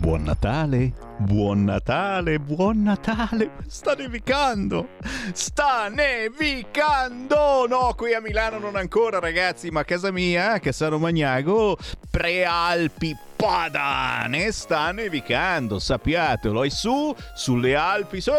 Buon Natale, buon Natale, buon Natale. Sta nevicando, sta nevicando. No, qui a Milano non ancora ragazzi, ma a casa mia, a Cassano Magnago, Prealpi Padane sta nevicando, sappiatelo. E su, sulle Alpi, su,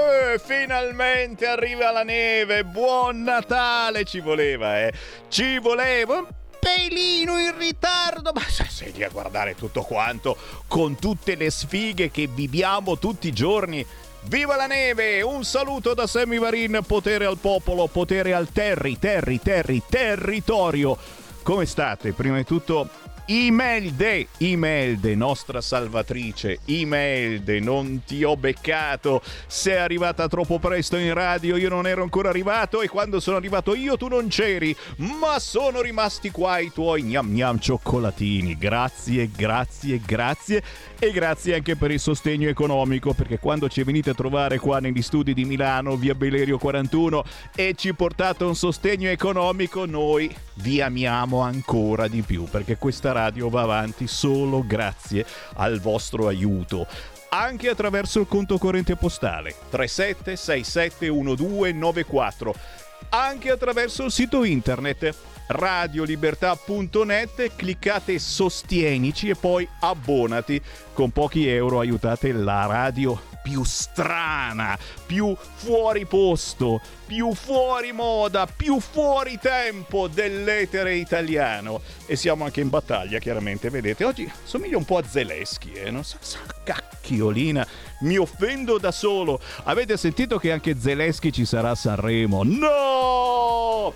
finalmente arriva la neve. Buon Natale, ci voleva, eh. Ci voleva pelino in ritardo, ma sei lì a guardare tutto quanto con tutte le sfighe che viviamo tutti i giorni. Viva la neve! Un saluto da Sammy Varin, potere al popolo, potere al terri, terri, terri, territorio. Come state? Prima di tutto Imelde, Imelde, nostra salvatrice, Imelde, non ti ho beccato, sei arrivata troppo presto in radio, io non ero ancora arrivato e quando sono arrivato io tu non c'eri, ma sono rimasti qua i tuoi gnam gnam cioccolatini, grazie, grazie, grazie e grazie anche per il sostegno economico perché quando ci venite a trovare qua negli studi di Milano, via Belerio 41 e ci portate un sostegno economico, noi vi amiamo ancora di più perché questa radio va avanti solo grazie al vostro aiuto. Anche attraverso il conto corrente postale 37671294 anche attraverso il sito internet radiolibertà.net, cliccate sostienici e poi abbonati. Con pochi euro aiutate la radio più strana, più fuori posto, più fuori moda, più fuori tempo dell'etere italiano. E siamo anche in battaglia, chiaramente, vedete. Oggi somiglia un po' a Zeleschi, eh? Non so, so cacchiolina, mi offendo da solo. Avete sentito che anche Zeleschi ci sarà a Sanremo? No!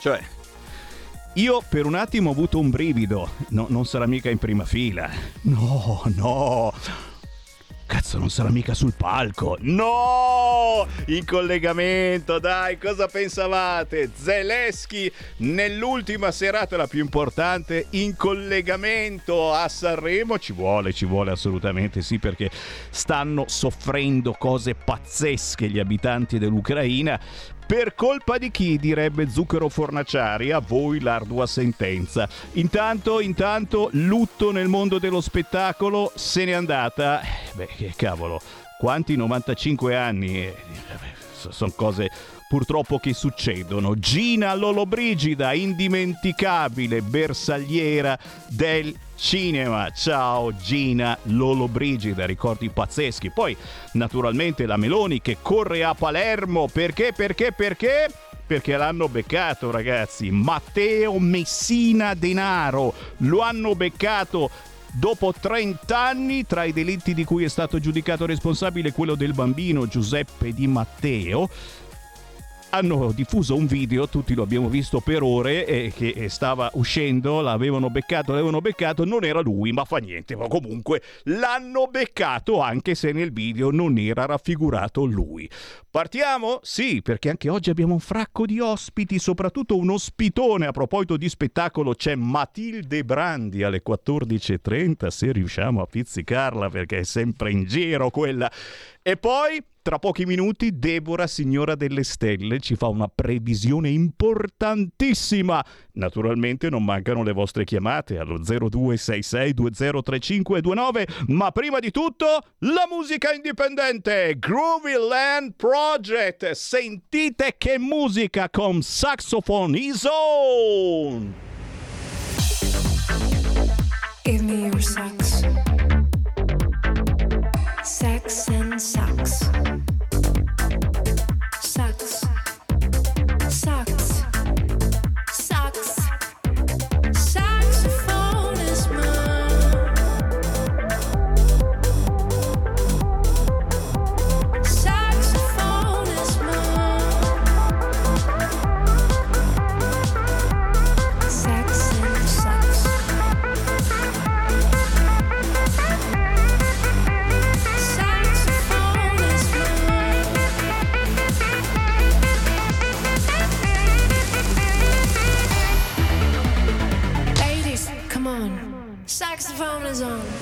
Cioè, io per un attimo ho avuto un brivido. No, non sarà mica in prima fila. No, no. Cazzo, non sarà mica sul palco. No! In collegamento, dai, cosa pensavate? Zeleschi nell'ultima serata, la più importante, in collegamento a Sanremo. Ci vuole, ci vuole assolutamente sì, perché stanno soffrendo cose pazzesche gli abitanti dell'Ucraina. Per colpa di chi, direbbe Zucchero Fornaciari, a voi l'ardua sentenza. Intanto, intanto, lutto nel mondo dello spettacolo, se n'è andata. Beh, che cavolo, quanti 95 anni? Eh, sono cose purtroppo che succedono. Gina Lollobrigida, indimenticabile bersagliera del cinema. Ciao Gina Lollobrigida, ricordi pazzeschi. Poi naturalmente la Meloni che corre a Palermo. Perché? Perché? Perché? Perché l'hanno beccato ragazzi. Matteo Messina Denaro. Lo hanno beccato dopo 30 anni tra i delitti di cui è stato giudicato responsabile quello del bambino Giuseppe Di Matteo hanno diffuso un video, tutti lo abbiamo visto per ore, eh, che stava uscendo, l'avevano beccato, l'avevano beccato, non era lui, ma fa niente, ma comunque l'hanno beccato anche se nel video non era raffigurato lui. Partiamo? Sì, perché anche oggi abbiamo un fracco di ospiti, soprattutto un ospitone. A proposito di spettacolo, c'è Matilde Brandi alle 14.30, se riusciamo a pizzicarla perché è sempre in giro quella. E poi tra pochi minuti Deborah, signora delle stelle, ci fa una previsione importantissima. Naturalmente non mancano le vostre chiamate allo 0266203529, ma prima di tutto la musica indipendente Groovy Land Project. Sentite che musica con saxophone is on. Give me your sax. Sex and sax. saxophone is on.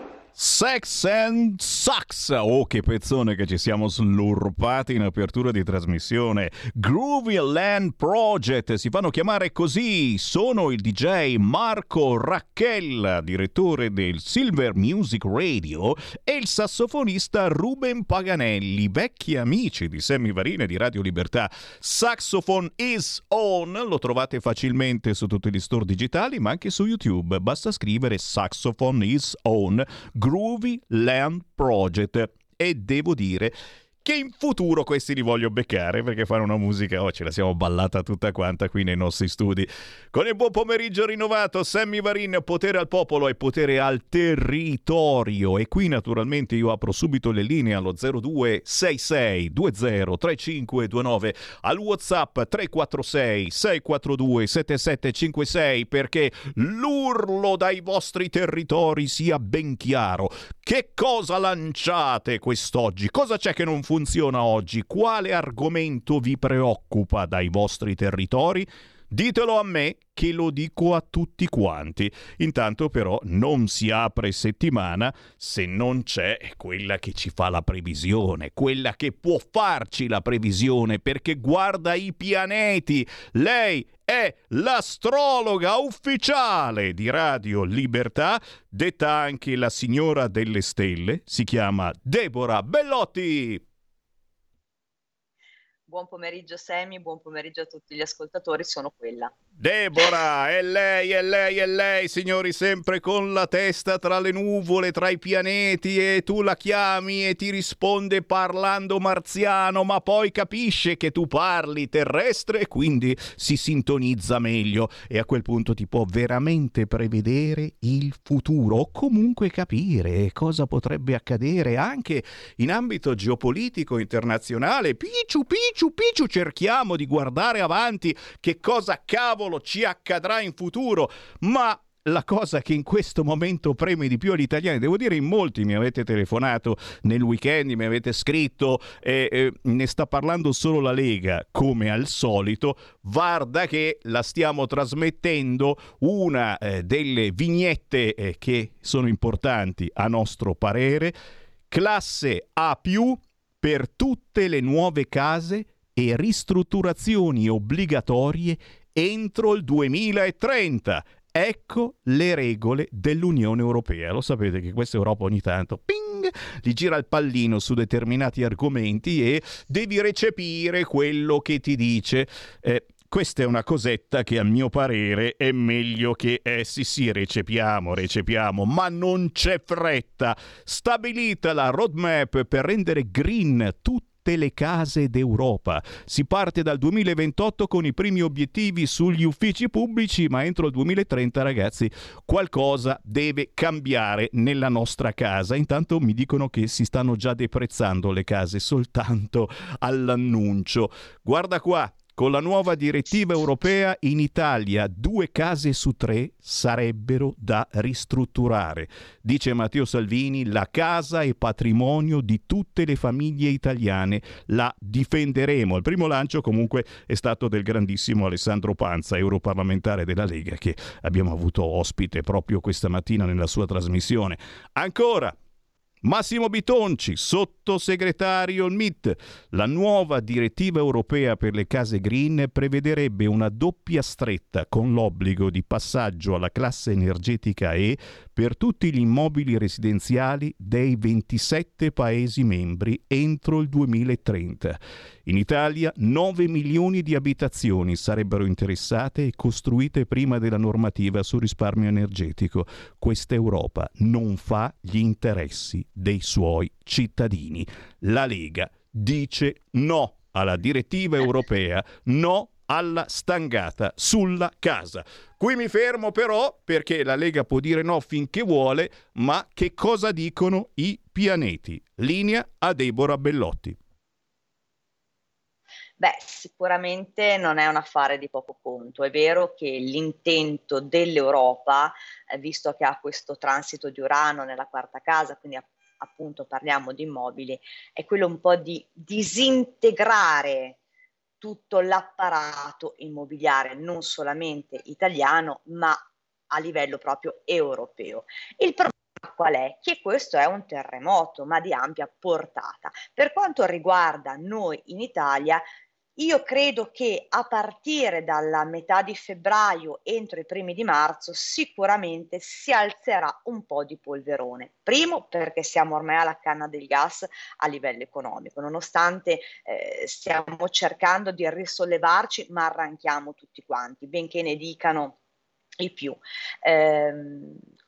Sex and Sucks! Oh, che pezzone che ci siamo slurpati in apertura di trasmissione. Groovy Land Project si fanno chiamare così. Sono il DJ Marco Racchella, direttore del Silver Music Radio, e il sassofonista Ruben Paganelli, vecchi amici di Sammy Varine di Radio Libertà. Saxophone is on, lo trovate facilmente su tutti gli store digitali, ma anche su YouTube. Basta scrivere Saxophone is on. Groovy Land Project. E devo dire che in futuro questi li voglio beccare perché fanno una musica, oh ce la siamo ballata tutta quanta qui nei nostri studi. Con il buon pomeriggio rinnovato, Sammy Varin, potere al popolo e potere al territorio. E qui naturalmente io apro subito le linee allo 0266 203529 al Whatsapp 346 642 7756 perché l'urlo dai vostri territori sia ben chiaro. Che cosa lanciate quest'oggi? Cosa c'è che non funziona oggi? Quale argomento vi preoccupa dai vostri territori? Ditelo a me che lo dico a tutti quanti. Intanto però non si apre settimana se non c'è quella che ci fa la previsione, quella che può farci la previsione perché guarda i pianeti. Lei è l'astrologa ufficiale di Radio Libertà, detta anche la signora delle stelle, si chiama Deborah Bellotti. Buon pomeriggio Semi, buon pomeriggio a tutti gli ascoltatori, sono quella. Deborah, è lei, è lei, è lei, signori, sempre con la testa tra le nuvole, tra i pianeti e tu la chiami e ti risponde parlando marziano, ma poi capisce che tu parli terrestre e quindi si sintonizza meglio e a quel punto ti può veramente prevedere il futuro o comunque capire cosa potrebbe accadere anche in ambito geopolitico internazionale. Picciu, picciu, picciu, cerchiamo di guardare avanti che cosa cavolo ci accadrà in futuro, ma la cosa che in questo momento preme di più agli italiani, devo dire in molti mi avete telefonato nel weekend, mi avete scritto, eh, eh, ne sta parlando solo la Lega come al solito, guarda che la stiamo trasmettendo una eh, delle vignette eh, che sono importanti a nostro parere, classe A per tutte le nuove case e ristrutturazioni obbligatorie entro il 2030. Ecco le regole dell'Unione Europea. Lo sapete che questa Europa ogni tanto ping, gli gira il pallino su determinati argomenti e devi recepire quello che ti dice. Eh, questa è una cosetta che a mio parere è meglio che eh sì sì recepiamo, recepiamo, ma non c'è fretta. Stabilita la roadmap per rendere green tutte le case d'Europa. Si parte dal 2028 con i primi obiettivi sugli uffici pubblici, ma entro il 2030, ragazzi, qualcosa deve cambiare nella nostra casa. Intanto mi dicono che si stanno già deprezzando le case soltanto all'annuncio. Guarda qua, con la nuova direttiva europea in Italia due case su tre sarebbero da ristrutturare. Dice Matteo Salvini, la casa è patrimonio di tutte le famiglie italiane, la difenderemo. Il primo lancio comunque è stato del grandissimo Alessandro Panza, europarlamentare della Lega, che abbiamo avuto ospite proprio questa mattina nella sua trasmissione. Ancora, Massimo Bitonci, sottosegretario al MIT. La nuova direttiva europea per le case green prevederebbe una doppia stretta con l'obbligo di passaggio alla classe energetica E per tutti gli immobili residenziali dei 27 Paesi membri entro il 2030. In Italia 9 milioni di abitazioni sarebbero interessate e costruite prima della normativa sul risparmio energetico. Questa Europa non fa gli interessi dei suoi cittadini. La Lega dice no alla direttiva europea, no alla stangata sulla casa. Qui mi fermo però perché la Lega può dire no finché vuole, ma che cosa dicono i pianeti? Linea a Deborah Bellotti. Beh, sicuramente non è un affare di poco conto. È vero che l'intento dell'Europa, eh, visto che ha questo transito di Urano nella quarta casa, quindi appunto parliamo di immobili, è quello un po' di disintegrare tutto l'apparato immobiliare, non solamente italiano, ma a livello proprio europeo. Il problema qual è? Che questo è un terremoto, ma di ampia portata. Per quanto riguarda noi in Italia, io credo che a partire dalla metà di febbraio, entro i primi di marzo, sicuramente si alzerà un po' di polverone. Primo perché siamo ormai alla canna del gas a livello economico, nonostante eh, stiamo cercando di risollevarci, ma arranchiamo tutti quanti, benché ne dicano i più. Eh,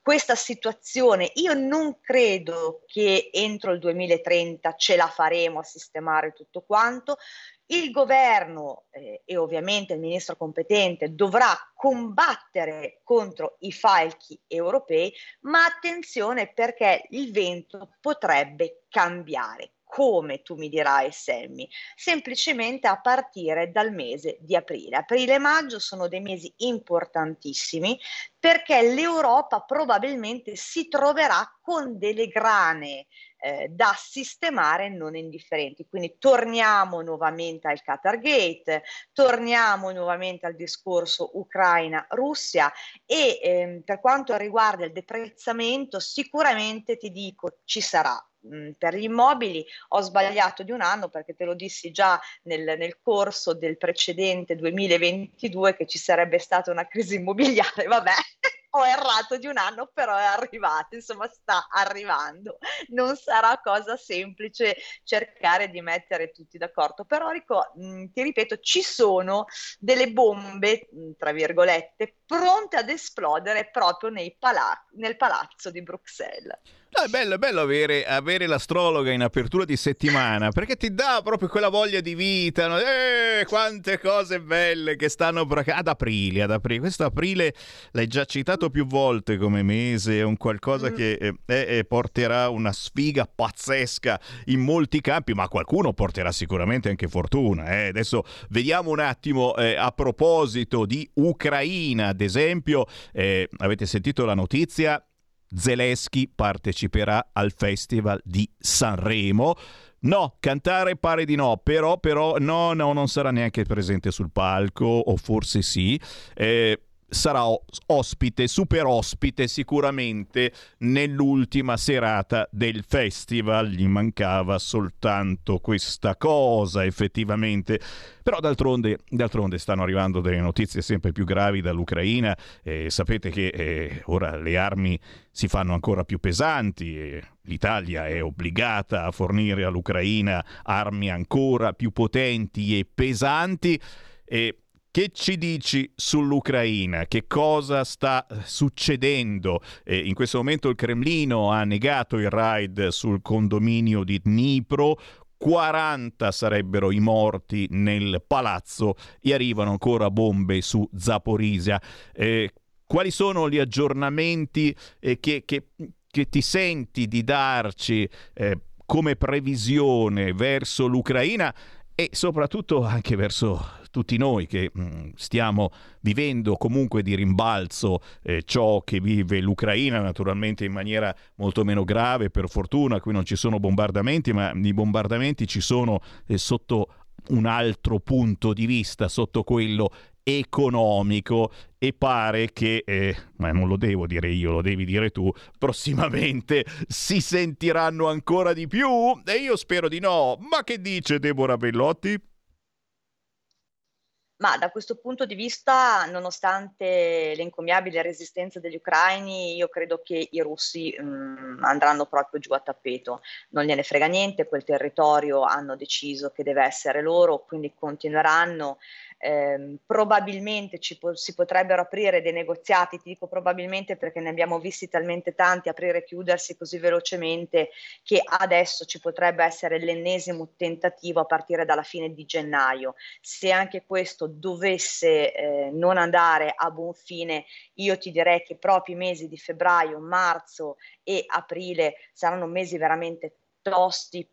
questa situazione io non credo che entro il 2030 ce la faremo a sistemare tutto quanto, il governo eh, e ovviamente il ministro competente dovrà combattere contro i falchi europei, ma attenzione perché il vento potrebbe cambiare. Come tu mi dirai, Sammy? Semplicemente a partire dal mese di aprile. Aprile e maggio sono dei mesi importantissimi perché l'Europa probabilmente si troverà con delle grane eh, da sistemare non indifferenti. Quindi torniamo nuovamente al Qatar Gate, torniamo nuovamente al discorso Ucraina-Russia e ehm, per quanto riguarda il deprezzamento sicuramente ti dico ci sarà per gli immobili ho sbagliato di un anno perché te lo dissi già nel, nel, corso del precedente 2022 che ci sarebbe stata una crisi immobiliare, vabbè, ho errato di un anno, però è arrivato, insomma sta arrivando. Non sarà cosa semplice cercare di mettere tutti d'accordo, però Rico, ti ripeto, ci sono delle bombe, tra virgolette, pronte ad esplodere proprio pala- nel palazzo di Bruxelles. No, è bello, è bello avere, avere, l'astrologa in apertura di settimana perché ti dà proprio quella voglia di vita. No? Eh, quante cose belle che stanno per... ad aprile, ad aprile. Questo aprile l'hai già citato più volte come mese, è un qualcosa mm. che eh, eh, porterà una sfiga pazzesca in molti campi, ma qualcuno porterà sicuramente anche fortuna. Eh. Adesso vediamo un attimo eh, a proposito di Ucraina, ad esempio, eh, avete sentito la notizia? Zelensky parteciperà al Festival di Sanremo. No, cantare pare di no, però, però no, no, non sarà neanche presente sul palco, o forse sì. Eh, sarà ospite, super ospite sicuramente nell'ultima serata del festival. Gli mancava soltanto questa cosa effettivamente. Però d'altronde, d'altronde stanno arrivando delle notizie sempre più gravi dall'Ucraina. Eh, sapete che eh, ora le armi si fanno ancora più pesanti e l'Italia è obbligata a fornire all'Ucraina armi ancora più potenti e pesanti. E che ci dici sull'Ucraina? Che cosa sta succedendo? Eh, in questo momento il Cremlino ha negato il raid sul condominio di Dnipro. 40 sarebbero i morti nel palazzo e arrivano ancora bombe su Zaporizia. Eh, quali sono gli aggiornamenti eh, che, che, che, ti senti di darci eh, come previsione verso l'Ucraina e soprattutto anche verso tutti noi che mm, stiamo vivendo comunque di rimbalzo eh, ciò che vive l'Ucraina, naturalmente in maniera molto meno grave, per fortuna, qui non ci sono bombardamenti, ma i bombardamenti ci sono eh, sotto un altro punto di vista, sotto quello economico e pare che, eh, ma non lo devo dire io, lo devi dire tu, prossimamente si sentiranno ancora di più e io spero di no. Ma che dice Deborah Bellotti? Ma da questo punto di vista, nonostante l'encomiabile resistenza degli ucraini, io credo che i russi mh, mm, andranno proprio giù a tappeto. Non gliene frega niente, quel territorio hanno deciso che deve essere loro, quindi continueranno ehm, probabilmente ci po- si potrebbero aprire dei negoziati, ti dico probabilmente perché ne abbiamo visti talmente tanti aprire e chiudersi così velocemente che adesso ci potrebbe essere l'ennesimo tentativo a partire dalla fine di gennaio. Se anche questo dovesse eh, non andare a buon fine, io ti direi che proprio i mesi di febbraio, marzo e aprile saranno mesi veramente tosti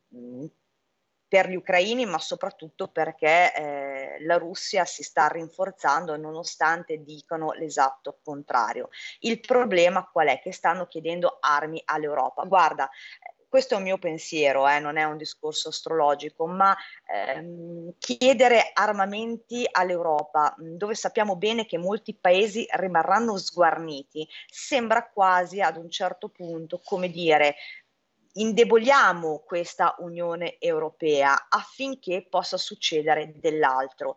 per gli ucraini, ma soprattutto perché eh, la Russia si sta rinforzando nonostante dicano l'esatto contrario. Il problema qual è? Che stanno chiedendo armi all'Europa. Guarda, questo è un mio pensiero, eh, non è un discorso astrologico, ma ehm, chiedere armamenti all'Europa, dove sappiamo bene che molti paesi rimarranno sguarniti, sembra quasi ad un certo punto come dire indeboliamo questa Unione Europea affinché possa succedere dell'altro.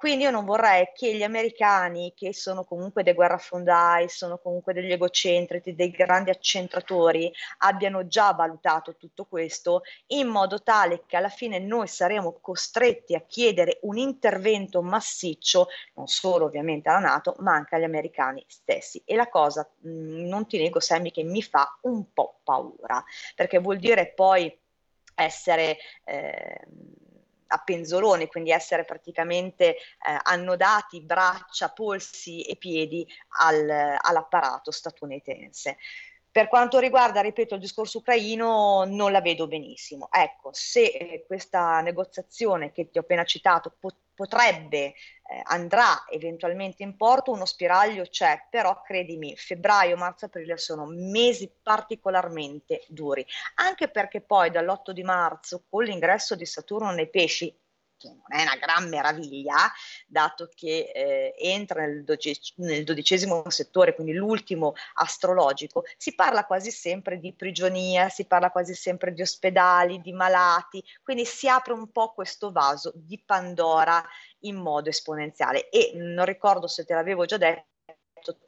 Quindi io non vorrei che gli americani, che sono comunque dei guerrafondai, sono comunque degli egocentrici, dei grandi accentratori, abbiano già valutato tutto questo in modo tale che alla fine noi saremo costretti a chiedere un intervento massiccio, non solo ovviamente alla Nato, ma anche agli americani stessi. E la cosa, mh, non ti nego, Sammy, che mi fa un po' paura, perché vuol dire poi essere... Eh, a penzoloni, quindi essere praticamente eh, annodati braccia, polsi e piedi al, all'apparato statunitense. Per quanto riguarda, ripeto, il discorso ucraino, non la vedo benissimo. Ecco, se eh, questa negoziazione che ti ho appena citato pot- potrebbe, eh, andrà eventualmente in porto, uno spiraglio c'è, però credimi, febbraio, marzo, aprile sono mesi particolarmente duri, anche perché poi dall'8 di marzo, con l'ingresso di Saturno nei pesci, che non è una gran meraviglia, dato che eh, entra nel, doce- nel, dodicesimo settore, quindi l'ultimo astrologico, si parla quasi sempre di prigionia, si parla quasi sempre di ospedali, di malati, quindi si apre un po' questo vaso di Pandora in modo esponenziale. E non ricordo se te l'avevo già detto,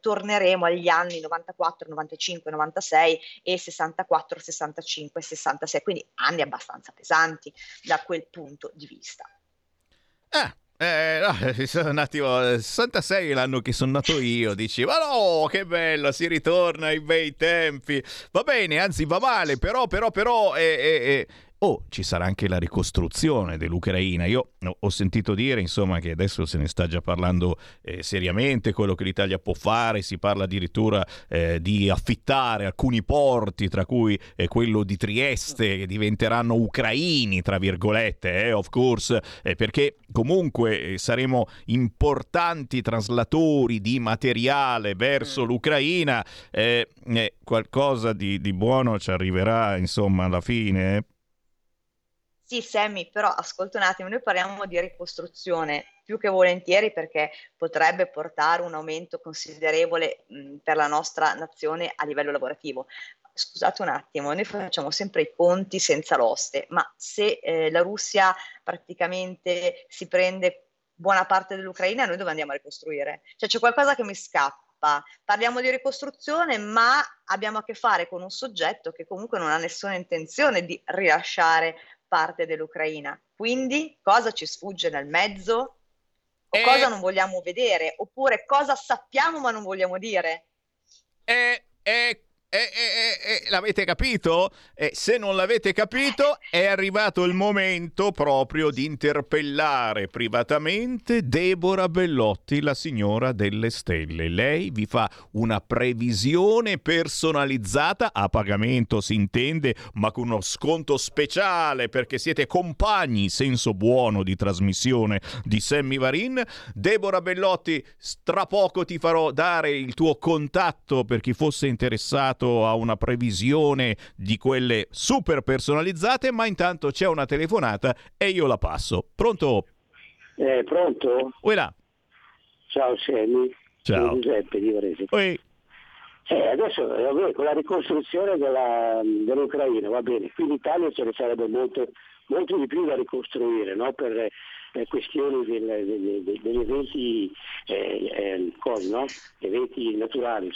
torneremo agli anni 94, 95, 96 e 64, 65, 66, quindi anni abbastanza pesanti da quel punto di vista. Ah, eh, no, un attimo, 66 è l'anno che sono nato io, dici, ma no, che bello, si ritorna ai bei tempi. Va bene, anzi va male, però, però, però, eh, eh, Oh, ci sarà anche la ricostruzione dell'Ucraina. Io ho sentito dire, insomma, che adesso se ne sta già parlando eh, seriamente, quello che l'Italia può fare, si parla addirittura eh, di affittare alcuni porti, tra cui eh, quello di Trieste, che diventeranno ucraini, tra virgolette, eh, of course, eh, perché comunque eh, saremo importanti traslatori di materiale verso l'Ucraina. qualcosa di, di buono ci arriverà, insomma, alla fine. Sì, Sammy, però ascolta un attimo, noi parliamo di ricostruzione più che volentieri perché potrebbe portare un aumento considerevole mh, per la nostra nazione a livello lavorativo. Scusate un attimo, noi facciamo sempre i conti senza l'oste, ma se eh, la Russia praticamente si prende buona parte dell'Ucraina, noi dove andiamo a ricostruire? Cioè c'è qualcosa che mi scappa. Parliamo di ricostruzione, ma abbiamo a che fare con un soggetto che comunque non ha nessuna intenzione di rilasciare parte dell'Ucraina. Quindi cosa ci sfugge nel mezzo? O eh, cosa non vogliamo vedere? Oppure cosa sappiamo ma non vogliamo dire? Eh, eh, eh, eh, eh, l'avete capito? E se non l'avete capito, è arrivato il momento proprio di interpellare privatamente Deborah Bellotti, la signora delle stelle. Lei vi fa una previsione personalizzata a pagamento, si intende, ma con uno sconto speciale perché siete compagni, senso buono di trasmissione di Sammy Varin. Deborah Bellotti, tra poco ti farò dare il tuo contatto per chi fosse interessato a una previsione di quelle super personalizzate, ma intanto c'è una telefonata e io la passo. Pronto? Eh, pronto? Uela. Ciao Semi. Ciao. Sono Giuseppe di Varese. Oi. Eh, adesso vabbè, con la ricostruzione della, dell'Ucraina, va bene, qui in Italia ce ne sarebbe molto, molto di più da ricostruire no? per eh, questioni del, del, del, degli eventi, eh, eh, cose, no? eventi naturali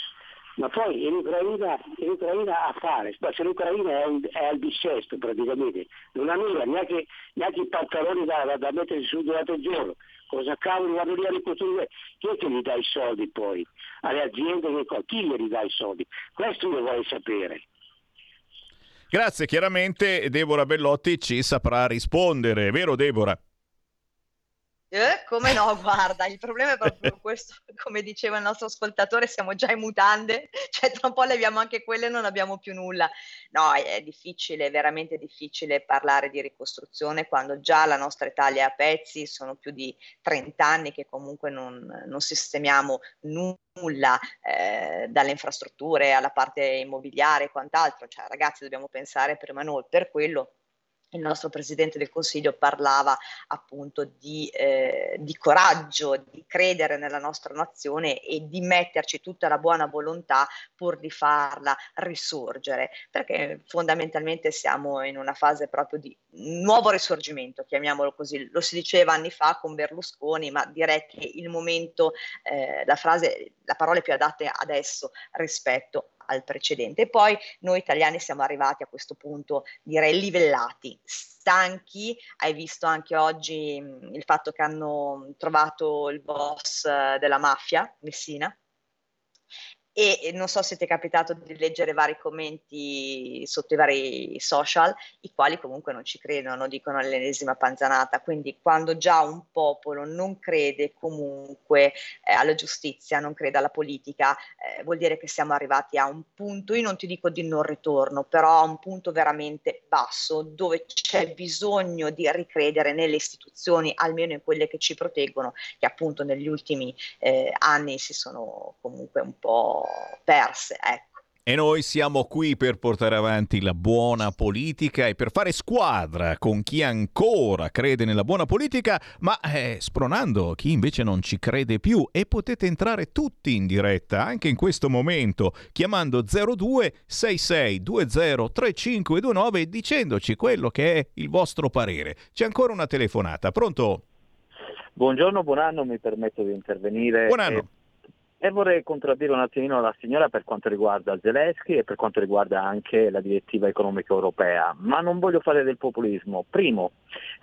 ma poi in Ucraina, in Ucraina a fare, se l'Ucraina è, un, è, al dissesto praticamente, non ha nulla, neanche, neanche i pantaloni da, da, da mettersi su durante il giorno, cosa cavolo vanno lì a ricostruire? Chi è che gli dà i soldi poi? Alle aziende chi gli dà i soldi? Questo io vorrei sapere. Grazie, chiaramente Deborah Bellotti ci saprà rispondere, vero Deborah? Eh, come no, guarda, il problema è proprio questo, come diceva il nostro ascoltatore, siamo già in mutande, cioè tra un po' leviamo anche quelle e non abbiamo più nulla. No, è difficile, è veramente difficile parlare di ricostruzione quando già la nostra Italia è a pezzi, sono più di 30 anni che comunque non, non sistemiamo nulla, eh, dalle infrastrutture alla parte immobiliare e quant'altro, cioè ragazzi dobbiamo pensare prima noi. Per quello il nostro Presidente del Consiglio parlava appunto di, eh, di, coraggio, di credere nella nostra nazione e di metterci tutta la buona volontà pur di farla risorgere, perché fondamentalmente siamo in una fase proprio di nuovo risorgimento, chiamiamolo così, lo si diceva anni fa con Berlusconi, ma direi che il momento, eh, la frase, la parola più adatta adesso rispetto al precedente. E poi noi italiani siamo arrivati a questo punto, direi, livellati, stanchi. Hai visto anche oggi mh, il fatto che hanno trovato il boss uh, della mafia, Messina, e non so se ti è capitato di leggere vari commenti sotto i vari social, i quali comunque non ci credono, dicono l'ennesima panzanata, quindi quando già un popolo non crede comunque eh, alla giustizia, non crede alla politica, eh, vuol dire che siamo arrivati a un punto, io non ti dico di non ritorno, però a un punto veramente basso dove c'è bisogno di ricredere nelle istituzioni, almeno in quelle che ci proteggono, che appunto negli ultimi eh, anni si sono comunque un po' perse. Ecco. E noi siamo qui per portare avanti la buona politica e per fare squadra con chi ancora crede nella buona politica, ma eh, spronando chi invece non ci crede più. E potete entrare tutti in diretta anche in questo momento chiamando 02 66 20 3529 e dicendoci quello che è il vostro parere. C'è ancora una telefonata, pronto? Buongiorno, buon anno, mi permetto di intervenire. Buon anno. E vorrei contraddire un attimino la signora per quanto riguarda Zelensky e per quanto riguarda anche la direttiva economica europea, ma non voglio fare del populismo. Primo,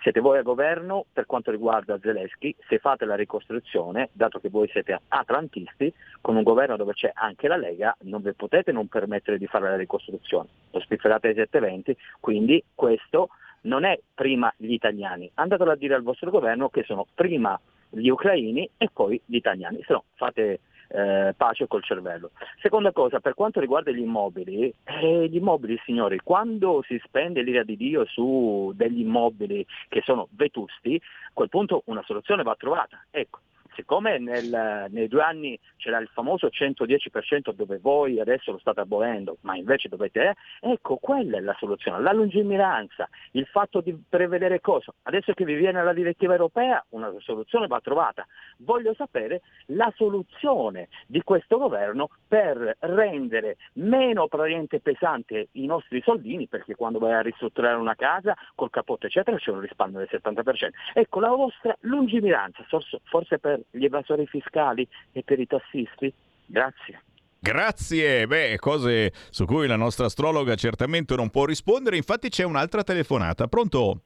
siete voi a governo per quanto riguarda Zelensky, se fate la ricostruzione, dato che voi siete atlantisti, con un governo dove c'è anche la Lega, non vi potete non permettere di fare la ricostruzione. Lo spifferate ai 720, quindi questo non è prima gli italiani. Andatelo a dire al vostro governo che sono prima gli ucraini e poi gli italiani, se no fate eh, pace col cervello. Seconda cosa, per quanto riguarda gli immobili, eh, gli immobili signori, quando si spende l'ira di Dio su degli immobili che sono vetusti, a quel punto una soluzione va trovata. Ecco, siccome nel, nei due anni c'era il famoso 110% dove voi adesso lo state abolendo, ma invece dovete, ecco quella è la soluzione, la lungimiranza, il fatto di prevedere cosa. Adesso che vi viene la direttiva europea, una soluzione va trovata. Voglio sapere la soluzione di questo governo per rendere meno praticamente pesante i nostri soldini, perché quando vai a ristrutturare una casa col capotto eccetera c'è un risparmio del 70%. Ecco la vostra lungimiranza, forse per gli evasori fiscali e per i tassisti? Grazie. Grazie, beh, cose su cui la nostra astrologa certamente non può rispondere, infatti c'è un'altra telefonata. Pronto?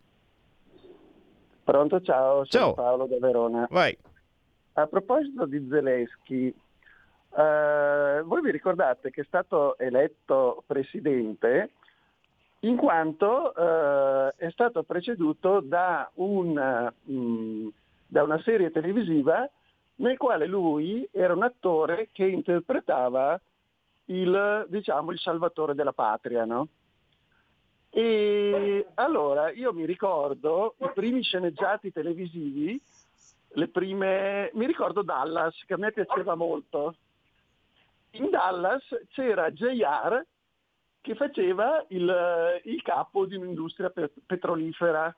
Pronto, ciao, sono Ciao. Paolo da Verona. Vai. A proposito di Zelensky, eh, voi vi ricordate che è stato eletto presidente in quanto eh, è stato preceduto da, un, mh, da una serie televisiva nel quale lui era un attore che interpretava il, diciamo, il salvatore della patria, no? E allora io mi ricordo i primi sceneggiati televisivi, le prime, mi ricordo Dallas che a me piaceva molto. In Dallas c'era JR che faceva il, il capo di un'industria pe- petrolifera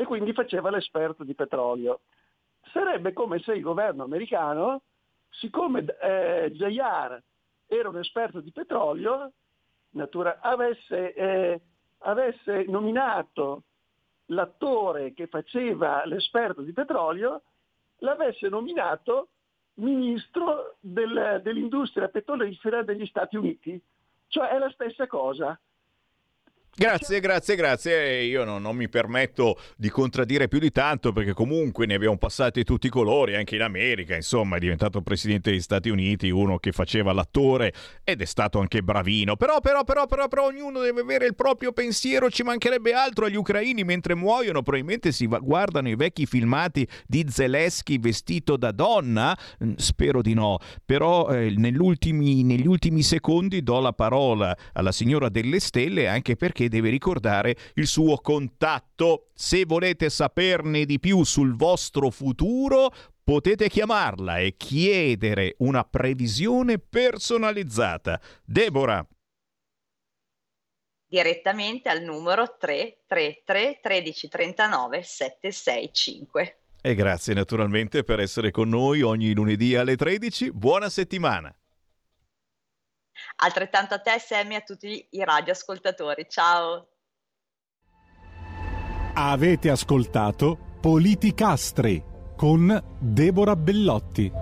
e quindi faceva l'esperto di petrolio. Sarebbe come se il governo americano, siccome eh, JR era un esperto di petrolio, natura- avesse, eh, avesse nominato l'attore che faceva l'esperto di petrolio, l'avesse nominato ministro del- dell'industria petrolifera degli Stati Uniti. Cioè è la stessa cosa. Grazie, grazie, grazie. Io non, non mi permetto di contraddire più di tanto perché comunque ne abbiamo passati tutti i colori, anche in America. Insomma, è diventato presidente degli Stati Uniti, uno che faceva l'attore ed è stato anche bravino. Però, però, però, però, però ognuno deve avere il proprio pensiero. Ci mancherebbe altro agli ucraini mentre muoiono. Probabilmente si guardano i vecchi filmati di Zelensky vestito da donna. Mm, Spero di no. Però eh, negli ultimi secondi do la parola alla signora delle stelle anche perché deve ricordare il suo contatto. Se volete saperne di più sul vostro futuro, potete chiamarla e chiedere una previsione personalizzata. Deborah. direttamente al numero 333 1339 765. E grazie naturalmente per essere con noi ogni lunedì alle 13. Buona settimana. Altrettanto a te, Sammy, e a tutti i radioascoltatori. Ciao! Avete ascoltato Politicastri con Deborah Bellotti.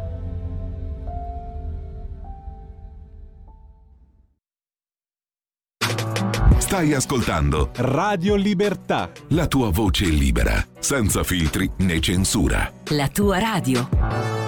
Stai ascoltando Radio Libertà. la tua voce libera, senza filtri né censura. La tua radio.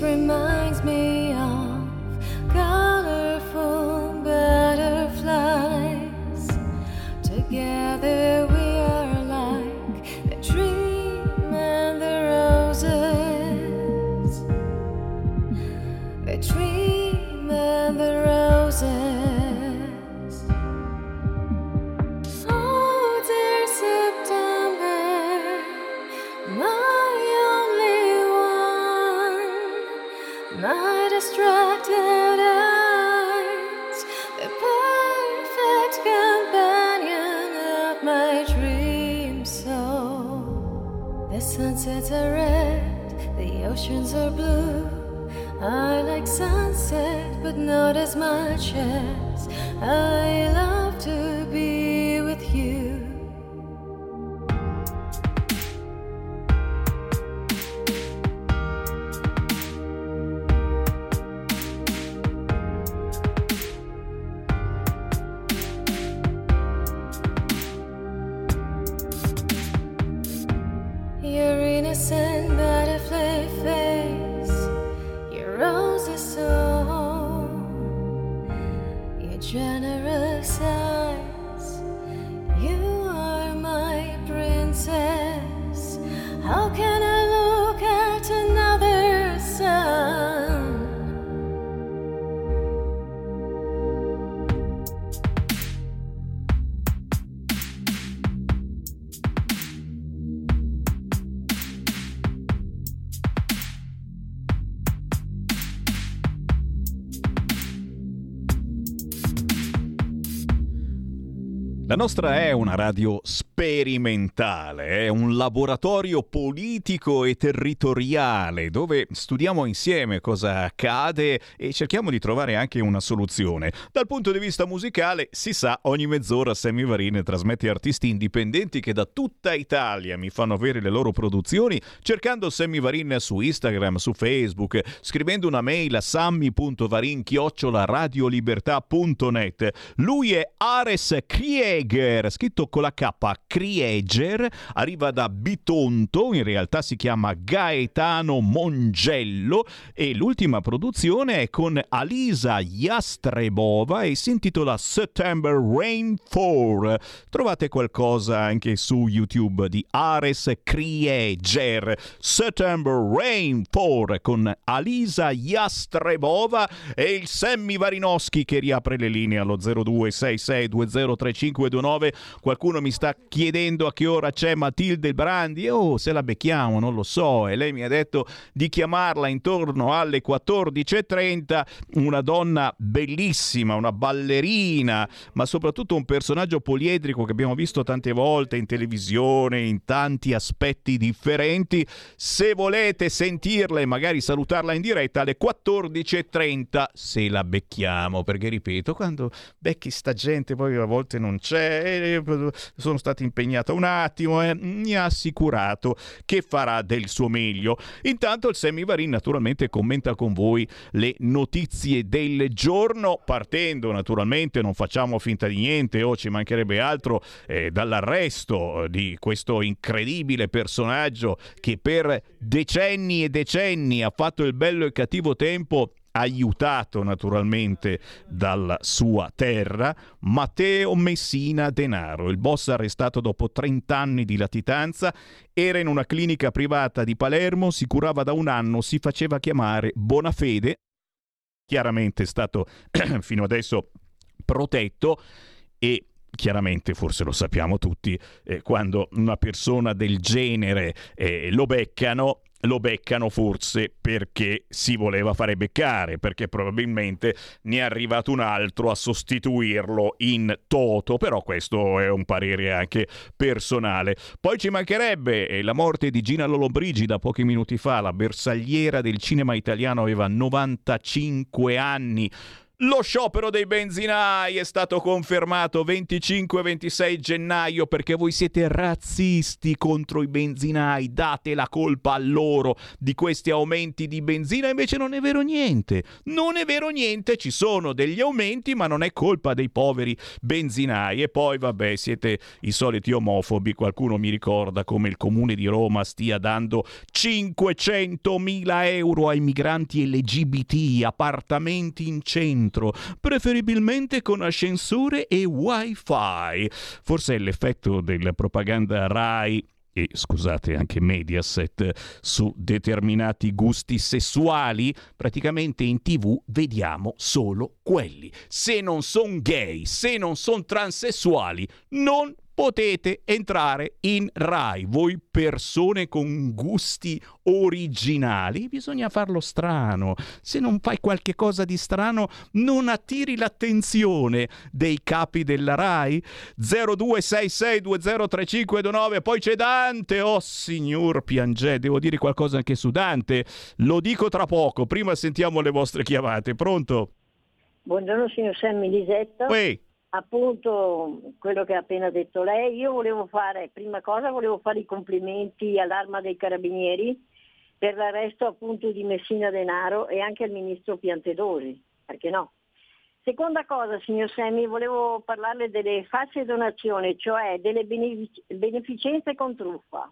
Face nostra è una radio sperimentale, è un laboratorio politico e territoriale dove studiamo insieme cosa accade e cerchiamo di trovare anche una soluzione. Dal punto di vista musicale, si sa, ogni mezz'ora Sammy Varin trasmette artisti indipendenti che da tutta Italia mi fanno avere le loro produzioni, cercando Sammy Varin su Instagram, su Facebook, scrivendo una mail a sammy.varin-radiolibertà.net. Lui è Ares Creator Krieger, scritto con la K, Krieger, arriva da Bitonto, in realtà si chiama Gaetano Mongello e l'ultima produzione è con Alisa Jastrebova e si intitola September Rain 4. Trovate qualcosa anche su YouTube di Ares Krieger, September Rain 4 con Alisa Jastrebova e il Sammy Varinowski che riapre le linee allo 02662035 529. Qualcuno mi sta chiedendo a che ora c'è Matilde Brandi. Oh, se la becchiamo, non lo so. E lei mi ha detto di chiamarla intorno alle 14.30. Una donna bellissima, una ballerina, ma soprattutto un personaggio poliedrico che abbiamo visto tante volte in televisione, in tanti aspetti differenti. Se volete sentirla e magari salutarla in diretta alle 14.30, se la becchiamo, perché ripeto, quando becchi sta gente poi a volte non c'è sono stato impegnato un attimo e mi ha assicurato che farà del suo meglio. Intanto il Semivarin naturalmente commenta con voi le notizie del giorno, partendo naturalmente, non facciamo finta di niente o ci mancherebbe altro, eh, dall'arresto di questo incredibile personaggio che per decenni e decenni ha fatto il bello e il cattivo tempo aiutato naturalmente dalla sua terra, Matteo Messina Denaro, il boss arrestato dopo 30 anni di latitanza, era in una clinica privata di Palermo, si curava da un anno, si faceva chiamare Bonafede, chiaramente è stato fino adesso protetto e chiaramente, forse lo sappiamo tutti, eh, quando una persona del genere eh, lo beccano, lo beccano forse perché si voleva fare beccare, perché probabilmente ne è arrivato un altro a sostituirlo in toto, però questo è un parere anche personale. Poi ci mancherebbe eh, la morte di Gina Lollobrigida pochi minuti fa, la bersagliera del cinema italiano aveva 95 anni. Lo sciopero dei benzinai è stato confermato 25-26 gennaio perché voi siete razzisti contro i benzinai, date la colpa a loro di questi aumenti di benzina, invece non è vero niente, non è vero niente, ci sono degli aumenti ma non è colpa dei poveri benzinai. E poi vabbè siete i soliti omofobi, qualcuno mi ricorda come il comune di Roma stia dando 500.000 euro ai migranti LGBT, appartamenti in centro centro, preferibilmente con ascensore e wifi. Forse è l'effetto della propaganda RAI e scusate anche Mediaset su determinati gusti sessuali, praticamente in tv vediamo solo quelli. Se non sono gay, se non sono transessuali, non potete entrare in Rai. Voi persone con gusti originali, bisogna farlo strano. Se non fai qualche cosa di strano, non attiri l'attenzione dei capi della Rai. 0266203529, poi c'è Dante. Oh signor Piangè, devo dire qualcosa anche su Dante. Lo dico tra poco, prima sentiamo le vostre chiamate. Pronto? Buongiorno signor Sammy Lisetta. Uè appunto quello che ha appena detto lei. Io volevo fare, prima cosa, volevo fare i complimenti all'arma dei carabinieri per l'arresto appunto di Messina Denaro e anche al ministro Piantedosi, perché no? Seconda cosa, signor Semmi, volevo parlarle delle false donazioni, cioè delle benefic- beneficenze con truffa.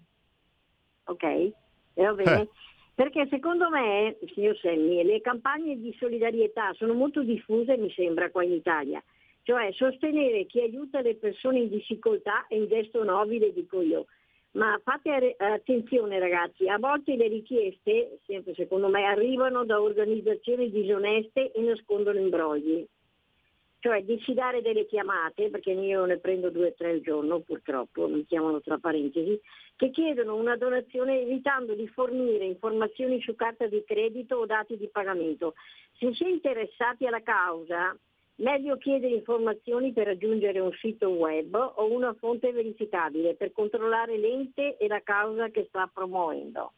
Ok? E va bene? Eh. Perché secondo me, signor Semmi, le campagne di solidarietà sono molto diffuse, mi sembra, qua in Italia cioè sostenere chi aiuta le persone in difficoltà è un gesto nobile, dico io. Ma fate attenzione ragazzi, a volte le richieste, sempre secondo me, arrivano da organizzazioni disoneste e nascondono imbrogli. Cioè diffidare delle chiamate, perché io ne prendo due o tre al giorno purtroppo, mi chiamano tra parentesi, che chiedono una donazione evitando di fornire informazioni su carta di credito o dati di pagamento. Se si è interessati alla causa, Meglio chiedere informazioni per raggiungere un sito web o una fonte verificabile per controllare l'ente e la causa che sta promuovendo.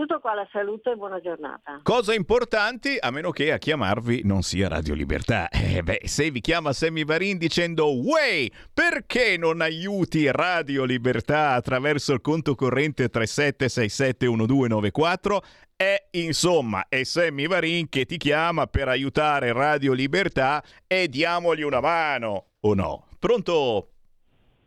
Tutto qua, la saluto e buona giornata. Cosa importante, a meno che a chiamarvi non sia Radio Libertà. Eh, beh, se vi chiama Sammy Varin dicendo Way, perché non aiuti Radio Libertà attraverso il conto corrente 37671294? È insomma, è Sammy Varin che ti chiama per aiutare Radio Libertà e diamogli una mano, o no? Pronto?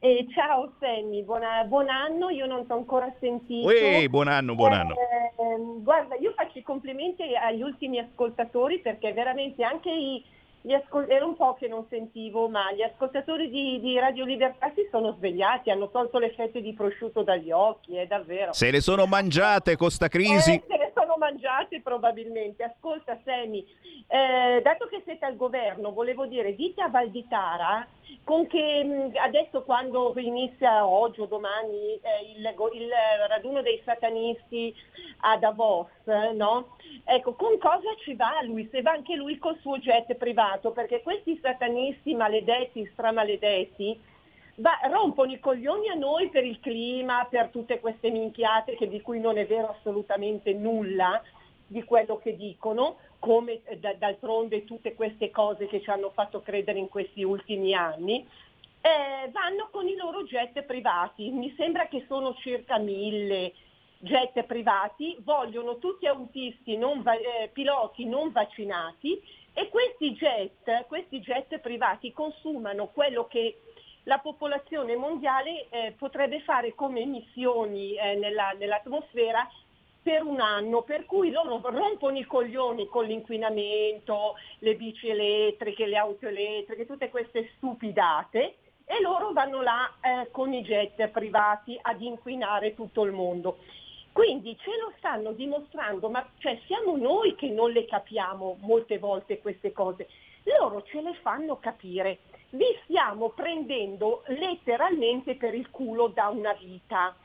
Eh, ciao Sammy, buona- buon anno, io non ti ho ancora sentito. Uè, buon anno, buon anno. Eh, guarda, io faccio i complimenti agli ultimi ascoltatori perché veramente anche i, gli ascol- era un po' che non sentivo, ma gli ascoltatori di, di Radio Libertà si sono svegliati, hanno tolto le fette di prosciutto dagli occhi, è davvero. Se le sono mangiate con sta crisi. Eh, mangiate probabilmente. Ascolta Semi, eh, dato che siete al governo, volevo dire, dite a Valditara con che mh, adesso quando inizia oggi o domani eh, il, il raduno dei satanisti a Davos, no? Ecco, con cosa ci va lui? Se va anche lui col suo jet privato, perché questi satanisti maledetti, stramaledetti, va- rompono i coglioni a noi per il clima, per tutte queste minchiate che- di cui non è vero assolutamente nulla di quello che dicono, come eh, d'altronde tutte queste cose che ci hanno fatto credere in questi ultimi anni, eh, vanno con i loro jet privati. Mi sembra che sono circa mille jet privati, vogliono tutti autisti, non va- eh, piloti non vaccinati e questi jet, questi jet privati consumano quello che la popolazione mondiale eh, potrebbe fare come emissioni eh, nella- nell'atmosfera per un anno, per cui loro rompono i coglioni con l'inquinamento, le bici elettriche, le auto elettriche, tutte queste stupidate e loro vanno là eh, con i jet privati ad inquinare tutto il mondo. Quindi ce lo stanno dimostrando, ma cioè, siamo noi che non le capiamo molte volte queste cose. Loro ce le fanno capire. Vi stiamo prendendo letteralmente per il culo da una vita.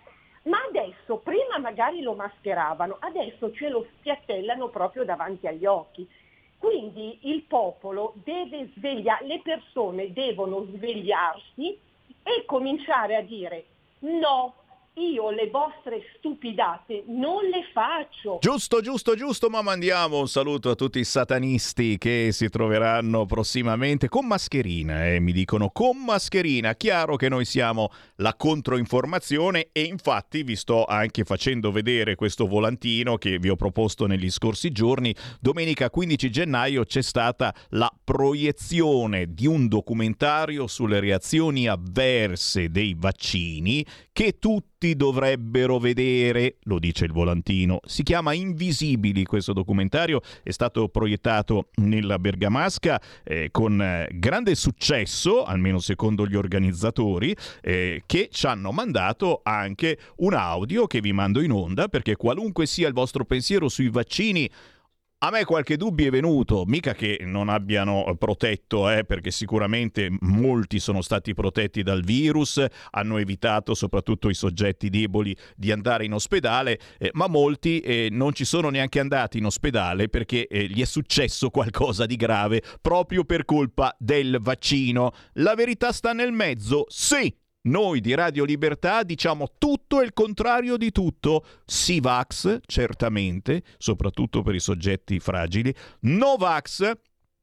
Ma adesso, prima magari lo mascheravano, adesso ce lo spiattellano proprio davanti agli occhi. Quindi il popolo deve svegliare, le persone devono svegliarsi e cominciare a dire no, io le vostre stupidate non le faccio. Giusto, giusto, giusto, ma mandiamo un saluto a tutti i satanisti che si troveranno prossimamente con mascherina, eh, mi dicono con mascherina. Chiaro che noi siamo la controinformazione e infatti vi sto anche facendo vedere questo volantino che vi ho proposto negli scorsi giorni. Domenica 15 gennaio c'è stata la proiezione di un documentario sulle reazioni avverse dei vaccini che tutti dovrebbero vedere, lo dice il volantino. Si chiama Invisibili questo documentario, è stato proiettato nella Bergamasca eh, con eh, grande successo, almeno secondo gli organizzatori, eh, che ci hanno mandato anche un audio che vi mando in onda perché qualunque sia il vostro pensiero sui vaccini, a me qualche dubbio è venuto, mica che non abbiano protetto, eh, perché sicuramente molti sono stati protetti dal virus, hanno evitato soprattutto i soggetti deboli di andare in ospedale, eh, ma molti eh, non ci sono neanche andati in ospedale perché eh, gli è successo qualcosa di grave proprio per colpa del vaccino. La verità sta nel mezzo? Sì! Noi di Radio Libertà diciamo tutto e il contrario di tutto. Sivax, certamente, soprattutto per i soggetti fragili. Novax,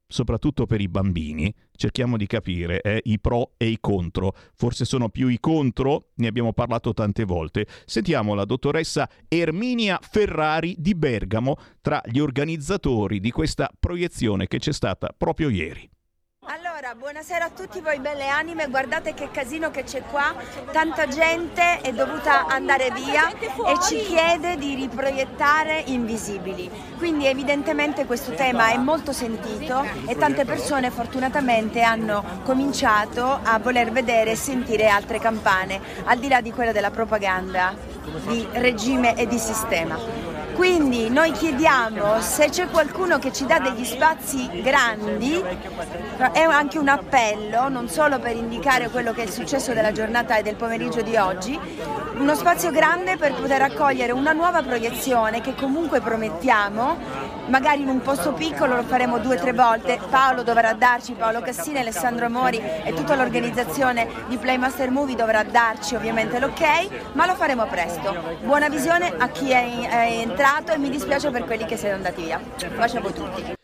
soprattutto per i bambini. Cerchiamo di capire eh, i pro e i contro. Forse sono più i contro, ne abbiamo parlato tante volte. Sentiamo la dottoressa Erminia Ferrari di Bergamo tra gli organizzatori di questa proiezione che c'è stata proprio ieri. Allora, buonasera a tutti voi belle anime, guardate che casino che c'è qua, tanta gente è dovuta andare via e ci chiede di riproiettare Invisibili. Quindi evidentemente questo tema è molto sentito e tante persone fortunatamente hanno cominciato a voler vedere e sentire altre campane, al di là di quella della propaganda di regime e di sistema. Quindi noi chiediamo se c'è qualcuno che ci dà degli spazi grandi, è anche un appello, non solo per indicare quello che è il successo della giornata e del pomeriggio di oggi, uno spazio grande per poter accogliere una nuova proiezione che comunque promettiamo, magari in un posto piccolo lo faremo due o tre volte, Paolo dovrà darci, Paolo Cassini, Alessandro Mori e tutta l'organizzazione di Playmaster Movie dovrà darci ovviamente l'ok, ma lo faremo presto. Buona visione a chi è, è entrato e mi dispiace per quelli che sono andati via. Bacio a voi tutti.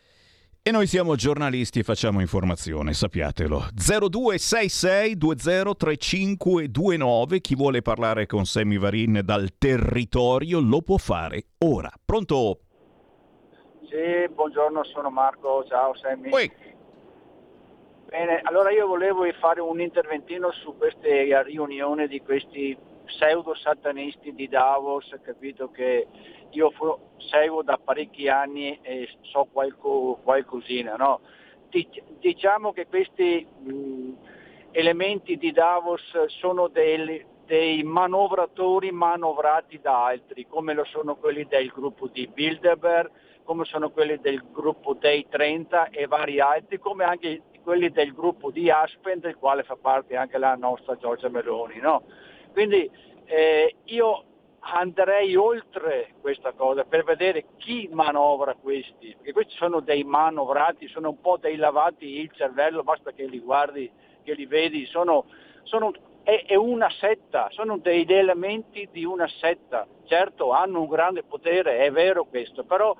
E noi siamo giornalisti e facciamo informazione, sappiatelo. 0266203529, chi vuole parlare con Sammy Varin dal territorio lo può fare ora. Pronto? Sì, buongiorno, sono Marco, ciao Sammy. Bene, allora io volevo fare un interventino su queste riunioni di questi pseudo satanisti di Davos, capito che io fu, seguo da parecchi anni e so qualco, qualcosina, no? Diciamo che questi mh, elementi di Davos sono dei, dei manovratori manovrati da altri, come lo sono quelli del gruppo di Bilderberg, come sono quelli del gruppo dei 30 e vari altri, come anche quelli del gruppo di Aspen, del quale fa parte anche la nostra Giorgia Meloni. No? Quindi eh, io andrei oltre questa cosa per vedere chi manovra questi, perché questi sono dei manovrati, sono un po' dei lavati il cervello, basta che li guardi, che li vedi, sono, sono, è, è, una setta, sono degli elementi di una setta, certo hanno un grande potere, è vero questo, però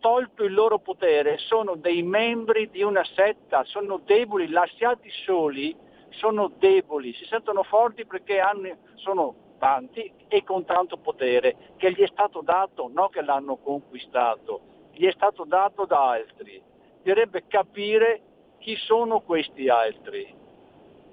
tolto il loro potere sono dei membri di una setta, sono deboli, lasciati soli sono deboli, si sentono forti perché hanno, sono tanti e con tanto potere che gli è stato dato, non che l'hanno conquistato, gli è stato dato da altri. Bisognerebbe capire chi sono questi altri.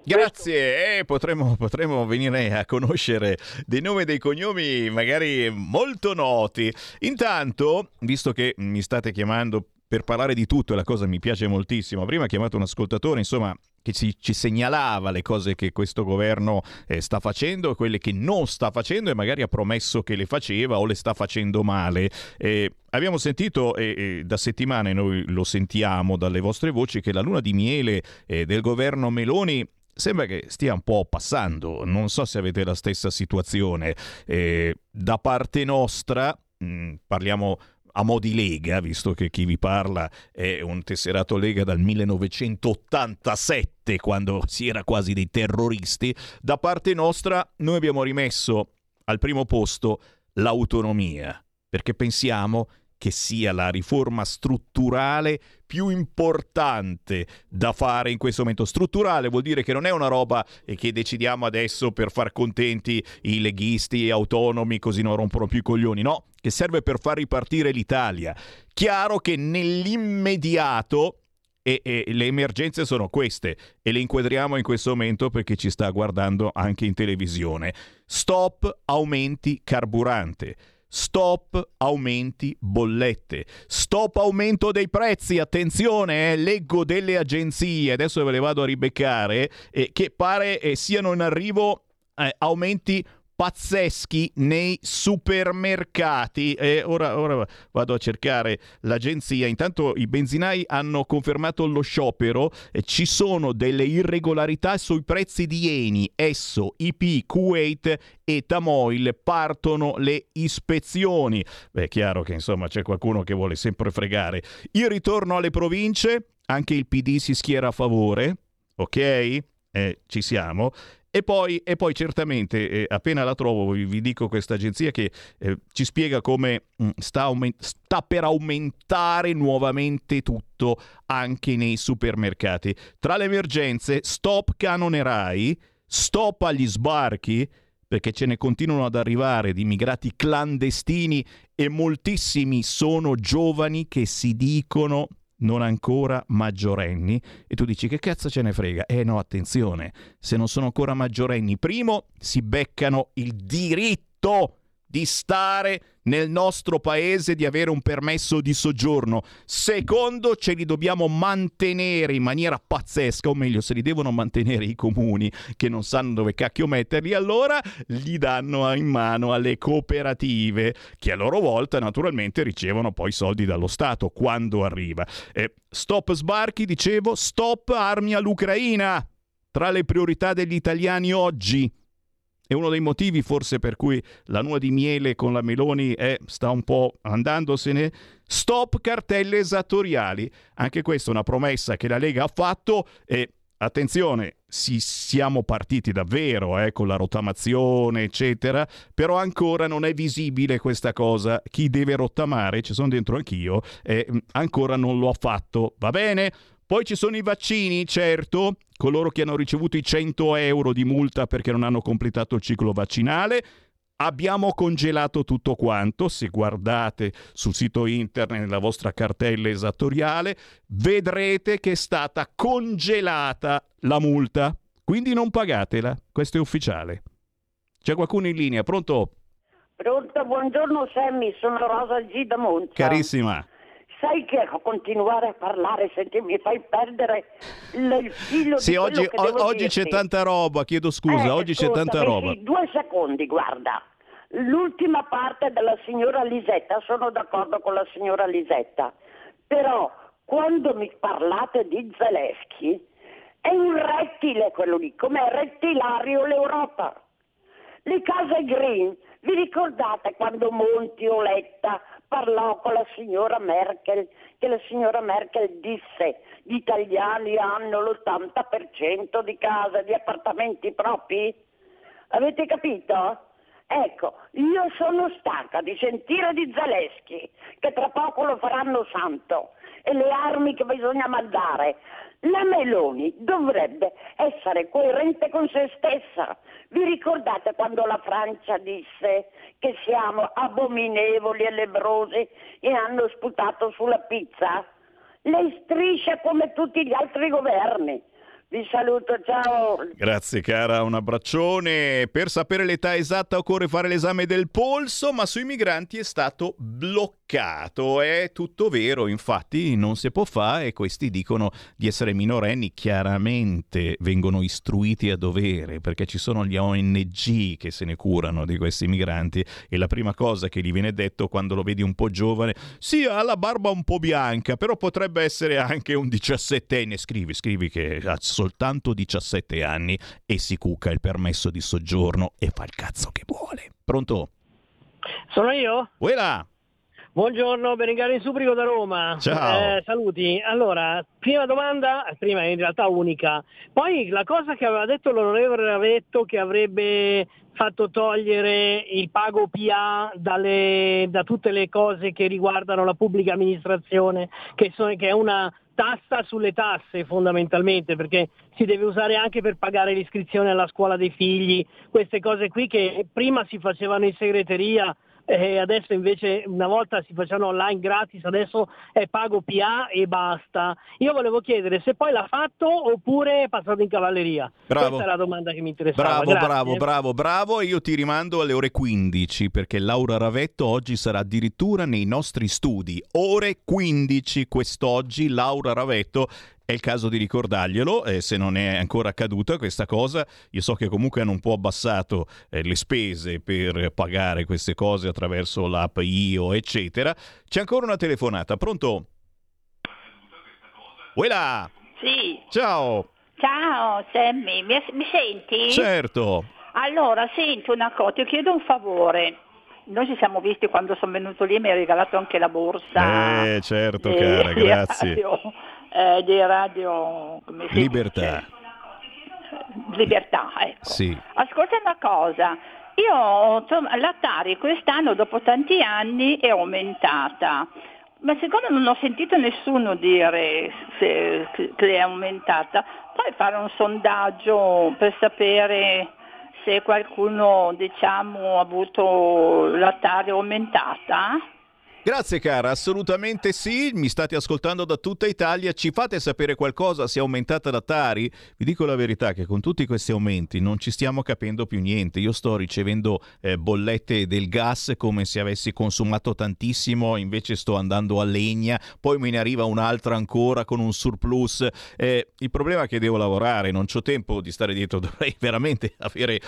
Grazie, eh, potremmo, potremmo, venire a conoscere dei nomi e dei cognomi magari molto noti. Intanto, visto che mi state chiamando per parlare di tutto e la cosa mi piace moltissimo, prima ha chiamato un ascoltatore, insomma, che ci, ci, segnalava le cose che questo governo eh, sta facendo e quelle che non sta facendo e magari ha promesso che le faceva o le sta facendo male. Eh, abbiamo sentito eh, da settimane noi lo sentiamo dalle vostre voci che la luna di miele eh, del governo Meloni sembra che stia un po' passando. Non so se avete la stessa situazione. Eh, da parte nostra, mh, mm, parliamo a mo' di Lega, visto che chi vi parla è un tesserato Lega dal 1987, quando si era quasi dei terroristi, da parte nostra noi abbiamo rimesso al primo posto l'autonomia, perché pensiamo che sia la riforma strutturale più importante da fare in questo momento. Strutturale vuol dire che non è una roba che decidiamo adesso per far contenti i leghisti autonomi così non rompono più i coglioni, no, che serve per far ripartire l'Italia. Chiaro che nell'immediato e, e, le emergenze sono queste e le inquadriamo in questo momento perché ci sta guardando anche in televisione. Stop aumenti carburante. Stop aumenti bollette. Stop aumento dei prezzi. Attenzione, eh, leggo delle agenzie, adesso ve le vado a ribeccare, eh, che pare eh, siano in arrivo eh, aumenti pazzeschi nei supermercati. E ora, ora, vado a cercare l'agenzia. Intanto i benzinai hanno confermato lo sciopero. Ci sono delle irregolarità sui prezzi di Eni, Esso, IP, Kuwait e Tamoil. Partono le ispezioni. Beh, è chiaro che insomma c'è qualcuno che vuole sempre fregare. Il ritorno alle province. Anche il PD si schiera a favore. Ok? Eh, ci siamo. E poi, e poi certamente, eh, appena la trovo, vi, vi dico questa agenzia che eh, ci spiega come mh, mm, sta, aument- sta per aumentare nuovamente tutto anche nei supermercati. Tra le emergenze, stop canonerai, stop agli sbarchi, perché ce ne continuano ad arrivare di immigrati clandestini e moltissimi sono giovani che si dicono non ancora maggiorenni e tu dici che cazzo ce ne frega? Eh no, attenzione, se non sono ancora maggiorenni, primo si beccano il diritto di stare nel nostro paese, di avere un permesso di soggiorno. Secondo, ce li dobbiamo mantenere in maniera pazzesca, o meglio, se li devono mantenere i comuni che non sanno dove cacchio metterli, allora li danno in mano alle cooperative, che a loro volta naturalmente ricevono poi soldi dallo Stato quando arriva. Eh, stop sbarchi, dicevo, stop armi all'Ucraina. Tra le priorità degli italiani oggi è uno dei motivi forse per cui la luna di miele con la Meloni è, sta un po' andandosene. Stop cartelle esattoriali. Anche questa è una promessa che la Lega ha fatto e attenzione, si, siamo partiti davvero eh, con la rottamazione, eccetera, però ancora non è visibile questa cosa. Chi deve rottamare, ci sono dentro anch'io, eh, ancora non lo ha fatto. Va bene? Poi ci sono i vaccini, certo, coloro che hanno ricevuto i 100 euro di multa perché non hanno completato il ciclo vaccinale. Abbiamo congelato tutto quanto, se guardate sul sito internet nella vostra cartella esattoriale, vedrete che è stata congelata la multa, quindi non pagatela, questo è ufficiale. C'è qualcuno in linea, pronto? Pronto, buongiorno Sammy, sono Rosa G da Monza. Carissima. Sai che continuare a parlare, senti, mi fai perdere il il filo Sì, di quello oggi, o- oggi c'è tanta roba, chiedo scusa, Eh, oggi c'è tanta roba. sì, due secondi, guarda. L'ultima parte della signora Lisetta, sono d'accordo con la signora Lisetta, però quando mi parlate di Zelensky è un rettile quello lì, com'è rettilario l'Europa. Le case green, vi ricordate quando Monti o Letta parlò con la signora Merkel, che la signora Merkel disse gli italiani hanno l'80% di case, di appartamenti propri? Avete capito? Ecco, io sono stanca di sentire di Zaleschi, che tra poco lo faranno santo, e le armi che bisogna mandare. La Meloni dovrebbe essere coerente con se stessa. Vi ricordate quando la Francia disse che siamo abominevoli e lebrosi e hanno sputato sulla pizza? Lei striscia come tutti gli altri governi. Vi saluto, ciao. Grazie cara, un abbraccione. Per sapere l'età esatta occorre fare l'esame del polso, ma sui migranti è stato bloccato. È tutto vero, infatti non si può fare e questi dicono di essere minorenni, chiaramente vengono istruiti a dovere perché ci sono gli ONG che se ne curano di questi migranti e la prima cosa che gli viene detto quando lo vedi un po' giovane, sì ha la barba un po' bianca, però potrebbe essere anche un diciassettenne, scrivi, scrivi che ha soltanto 17 anni e si cucca il permesso di soggiorno e fa il cazzo che vuole. Pronto? Sono io? Uela! Buongiorno, Berengaro in Subrico da Roma. Ciao. Eh, saluti. Allora, prima domanda, prima in realtà unica. Poi la cosa che aveva detto l'onorevole Ravetto che avrebbe fatto togliere il pago PA dalle- da tutte le cose che riguardano la pubblica amministrazione, che, sono- che è una tassa sulle tasse fondamentalmente, perché si deve usare anche per pagare l'iscrizione alla scuola dei figli, queste cose qui che prima si facevano in segreteria e adesso invece una volta si facevano online gratis, adesso è pago PA e basta. Io volevo chiedere se poi l'ha fatto oppure è passato in cavalleria. Bravo. Questa è la domanda che mi interessava. Bravo, Grazie. bravo, bravo, bravo. E io ti rimando alle ore 15 perché Laura Ravetto oggi sarà addirittura nei nostri studi. Ore 15 quest'oggi Laura Ravetto. È il caso di ricordarglielo, eh, se non è ancora accaduta questa cosa. Io so che comunque hanno un po' abbassato eh, le spese per pagare queste cose attraverso l'app IO, eccetera. C'è ancora una telefonata. Pronto? Uela! Sì, Ciao! ciao Sammy, mi, mi senti? Certo! Allora, senti una cosa, ti chiedo un favore. Noi ci siamo visti quando sono venuto lì e mi hai regalato anche la borsa. Eh, certo, cara, grazie. Eh, di radio Libertà. dice? Libertà, ecco. Sì. Ascolta una cosa, io insomma, la Tari quest'anno dopo tanti anni è aumentata, ma secondo non ho sentito nessuno dire se, che è aumentata. Puoi fare un sondaggio per sapere se qualcuno diciamo, ha avuto la Tari aumentata? Grazie cara, assolutamente sì, mi state ascoltando da tutta Italia, ci fate sapere qualcosa? Se è aumentata la Tari? Vi dico la verità che con tutti questi aumenti non ci stiamo capendo più niente, io sto ricevendo eh, bollette del gas come se avessi consumato tantissimo, invece sto andando a legna, poi me ne arriva un'altra ancora con un surplus, eh, il problema è che devo lavorare, non ho tempo di stare dietro, dovrei veramente avere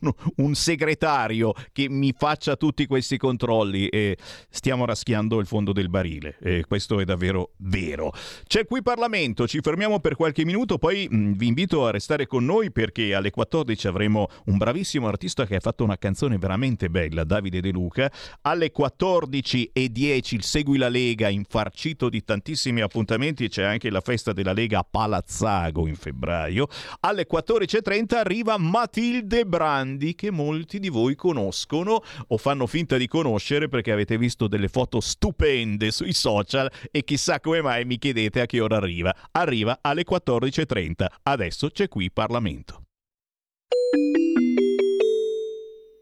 un, un segretario che mi faccia tutti questi controlli. E stiamo raschiando il fondo del barile e questo è davvero vero. C'è qui Parlamento, ci fermiamo per qualche minuto, poi mh, vi invito a restare con noi perché alle 14 avremo un bravissimo artista che ha fatto una canzone veramente bella, Davide De Luca. Alle 14.10 il Segui la Lega infarcito di tantissimi appuntamenti, c'è anche la festa della Lega a Palazzago in febbraio. Alle 14.30 arriva Matilde Brandi che molti di voi conoscono o fanno finta di conoscere perché avete visto delle foto stupende sui social e chissà come mai mi chiedete a che ora arriva. Arriva alle 14.30. Adesso c'è qui Parlamento.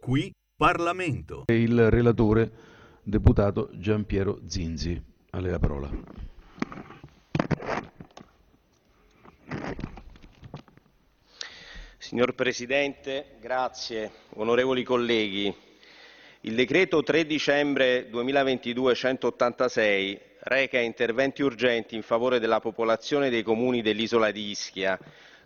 Qui Parlamento. Il relatore, deputato Giampiero Zinzi. A lei la parola. Signor Presidente, grazie. Onorevoli colleghi, il decreto 3 dicembre 2022 186 reca interventi urgenti in favore della popolazione dei comuni dell'isola di Ischia,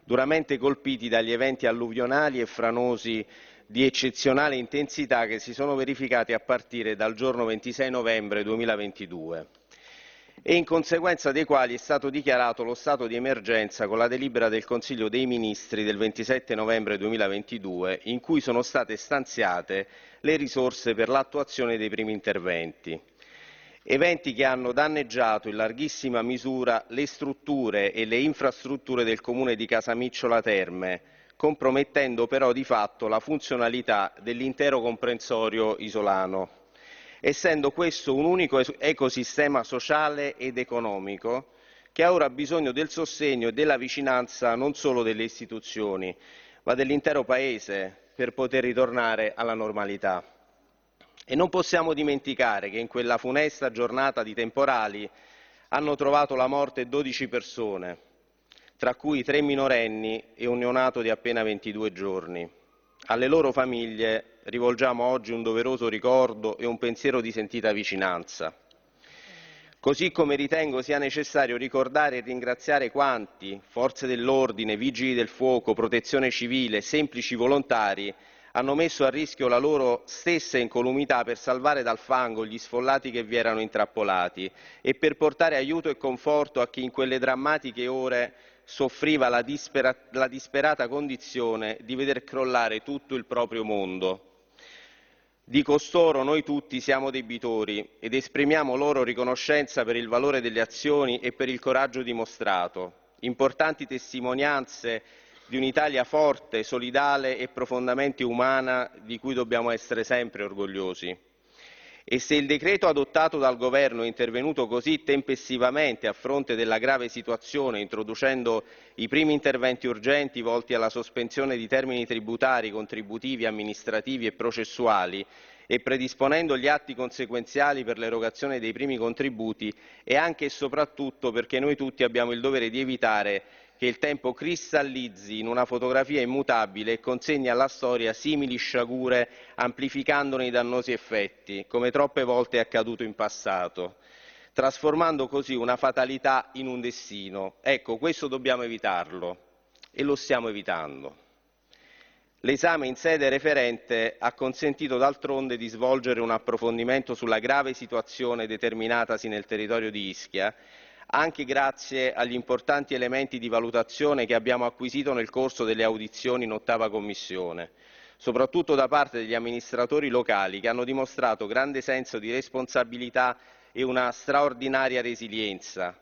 duramente colpiti dagli eventi alluvionali e franosi di eccezionale intensità che si sono verificati a partire dal giorno 26 novembre 2022 e in conseguenza dei quali è stato dichiarato lo stato di emergenza con la delibera del Consiglio dei Ministri del 27 novembre 2022 in cui sono state stanziate le risorse per l'attuazione dei primi interventi. Eventi che hanno danneggiato in larghissima misura le strutture e le infrastrutture del comune di Casamicciola Terme, compromettendo però di fatto la funzionalità dell'intero comprensorio isolano, essendo questo un unico ecosistema sociale ed economico che ha ora bisogno del sostegno e della vicinanza non solo delle istituzioni, ma dell'intero Paese per poter ritornare alla normalità. E non possiamo dimenticare che in quella funesta giornata di temporali hanno trovato la morte 12 persone, tra cui tre minorenni e un neonato di appena 22 giorni. Alle loro famiglie rivolgiamo oggi un doveroso ricordo e un pensiero di sentita vicinanza. Così come ritengo sia necessario ricordare e ringraziare quanti, forze dell'ordine, vigili del fuoco, protezione civile, semplici volontari, hanno messo a rischio la loro stessa incolumità per salvare dal fango gli sfollati che vi erano intrappolati e per portare aiuto e conforto a chi in quelle drammatiche ore soffriva la, dispera- la disperata condizione di veder crollare tutto il proprio mondo. Di costoro noi tutti siamo debitori ed esprimiamo loro riconoscenza per il valore delle azioni e per il coraggio dimostrato, importanti testimonianze di un'Italia forte, solidale e profondamente umana di cui dobbiamo essere sempre orgogliosi. E se il decreto adottato dal Governo è intervenuto così tempestivamente a fronte della grave situazione, introducendo i primi interventi urgenti volti alla sospensione di termini tributari, contributivi, amministrativi e processuali, e predisponendo gli atti conseguenziali per l'erogazione dei primi contributi, è anche e soprattutto perché noi tutti abbiamo il dovere di evitare che il tempo cristallizzi in una fotografia immutabile e consegni alla storia simili sciagure amplificandone i dannosi effetti, come troppe volte è accaduto in passato, trasformando così una fatalità in un destino. Ecco, questo dobbiamo evitarlo e lo stiamo evitando. L'esame in sede referente ha consentito d'altronde di svolgere un approfondimento sulla grave situazione determinatasi nel territorio di Ischia anche grazie agli importanti elementi di valutazione che abbiamo acquisito nel corso delle audizioni in ottava commissione, soprattutto da parte degli amministratori locali che hanno dimostrato grande senso di responsabilità e una straordinaria resilienza.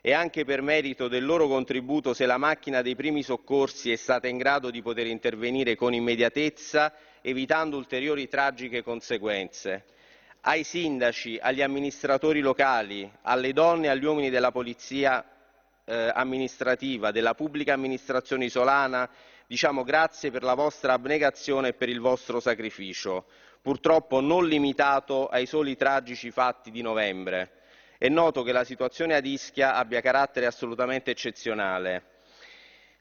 E anche per merito del loro contributo se la macchina dei primi soccorsi è stata in grado di poter intervenire con immediatezza, evitando ulteriori tragiche conseguenze ai sindaci, agli amministratori locali, alle donne e agli uomini della polizia eh, amministrativa, della pubblica amministrazione isolana, diciamo grazie per la vostra abnegazione e per il vostro sacrificio, purtroppo non limitato ai soli tragici fatti di novembre. È noto che la situazione ad Ischia abbia carattere assolutamente eccezionale.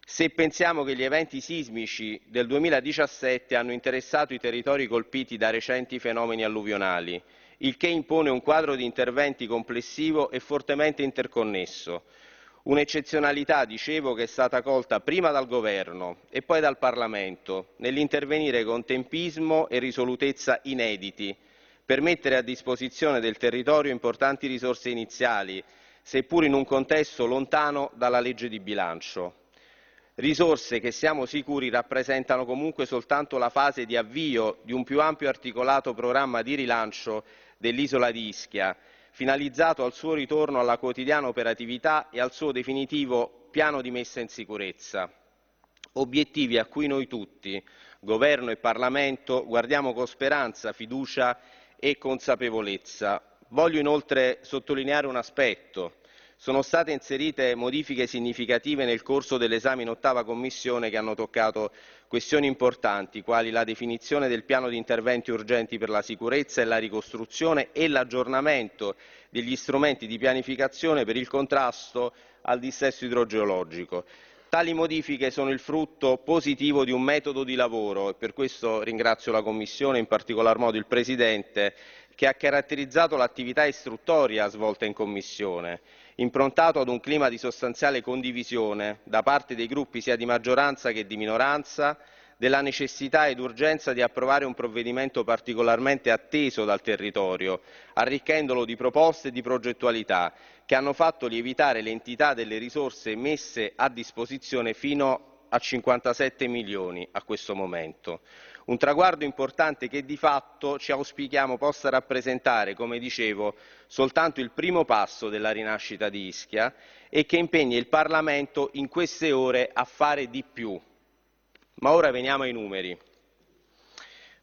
Se pensiamo che gli eventi sismici del 2017 hanno interessato i territori colpiti da recenti fenomeni alluvionali, il che impone un quadro di interventi complessivo e fortemente interconnesso. Un'eccezionalità, dicevo, che è stata colta prima dal Governo e poi dal Parlamento nell'intervenire con tempismo e risolutezza inediti per mettere a disposizione del territorio importanti risorse iniziali, seppur in un contesto lontano dalla legge di bilancio. Risorse che siamo sicuri rappresentano comunque soltanto la fase di avvio di un più ampio articolato programma di rilancio dell'isola di Ischia, finalizzato al suo ritorno alla quotidiana operatività e al suo definitivo piano di messa in sicurezza. Obiettivi a cui noi tutti, Governo e Parlamento, guardiamo con speranza, fiducia e consapevolezza. Voglio inoltre sottolineare un aspetto. Sono state inserite modifiche significative nel corso dell'esame in ottava commissione che hanno toccato questioni importanti quali la definizione del piano di interventi urgenti per la sicurezza e la ricostruzione e l'aggiornamento degli strumenti di pianificazione per il contrasto al dissesto idrogeologico. Tali modifiche sono il frutto positivo di un metodo di lavoro e per questo ringrazio la Commissione, in particolar modo il Presidente, che ha caratterizzato l'attività istruttoria svolta in Commissione improntato ad un clima di sostanziale condivisione da parte dei gruppi sia di maggioranza che di minoranza della necessità ed urgenza di approvare un provvedimento particolarmente atteso dal territorio, arricchendolo di proposte e di progettualità che hanno fatto lievitare l'entità delle risorse messe a disposizione fino a 57 milioni a questo momento. Un traguardo importante che di fatto ci auspichiamo possa rappresentare, come dicevo, soltanto il primo passo della rinascita di Ischia e che impegni il Parlamento in queste ore a fare di più. Ma ora veniamo ai numeri.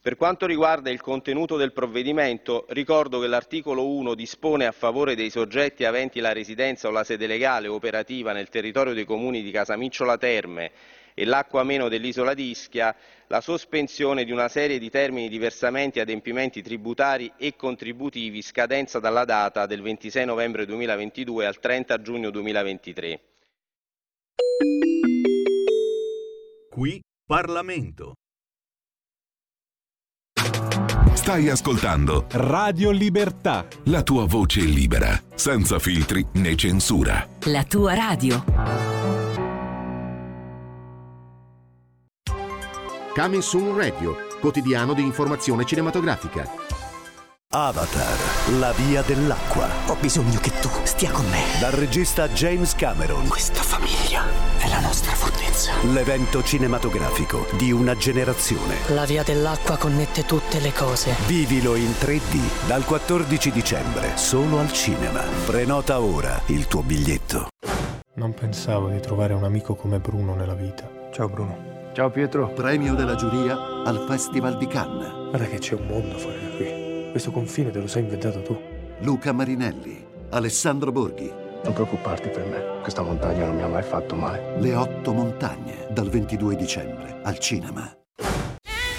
Per quanto riguarda il contenuto del provvedimento, ricordo che l'articolo 1 dispone a favore dei soggetti aventi la residenza o la sede legale operativa nel territorio dei comuni di Casamicciola Terme e l'acqua meno dell'isola di Ischia la sospensione di una serie di termini di versamenti e adempimenti tributari e contributivi scadenza dalla data del 26 novembre 2022 al 30 giugno 2023. Qui Parlamento. Stai ascoltando Radio Libertà. la tua voce libera, senza filtri né censura. La tua radio. Coming Soon Radio, quotidiano di informazione cinematografica. Avatar, la via dell'acqua. Ho bisogno che tu stia con me. Dal regista James Cameron. Questa famiglia è la nostra fortezza. L'evento cinematografico di una generazione. La via dell'acqua connette tutte le cose. Vivilo in 3D dal 14 dicembre, solo al cinema. Prenota ora il tuo biglietto. Non pensavo di trovare un amico come Bruno nella vita. Ciao Bruno. Ciao Pietro. Premio della giuria al Festival di Cannes. Guarda che c'è un mondo fuori da qui. Questo confine te lo sei inventato tu. Luca Marinelli, Alessandro Borghi. Non preoccuparti per me. Questa montagna non mi ha mai fatto male. Le otto montagne, dal 22 dicembre, al cinema.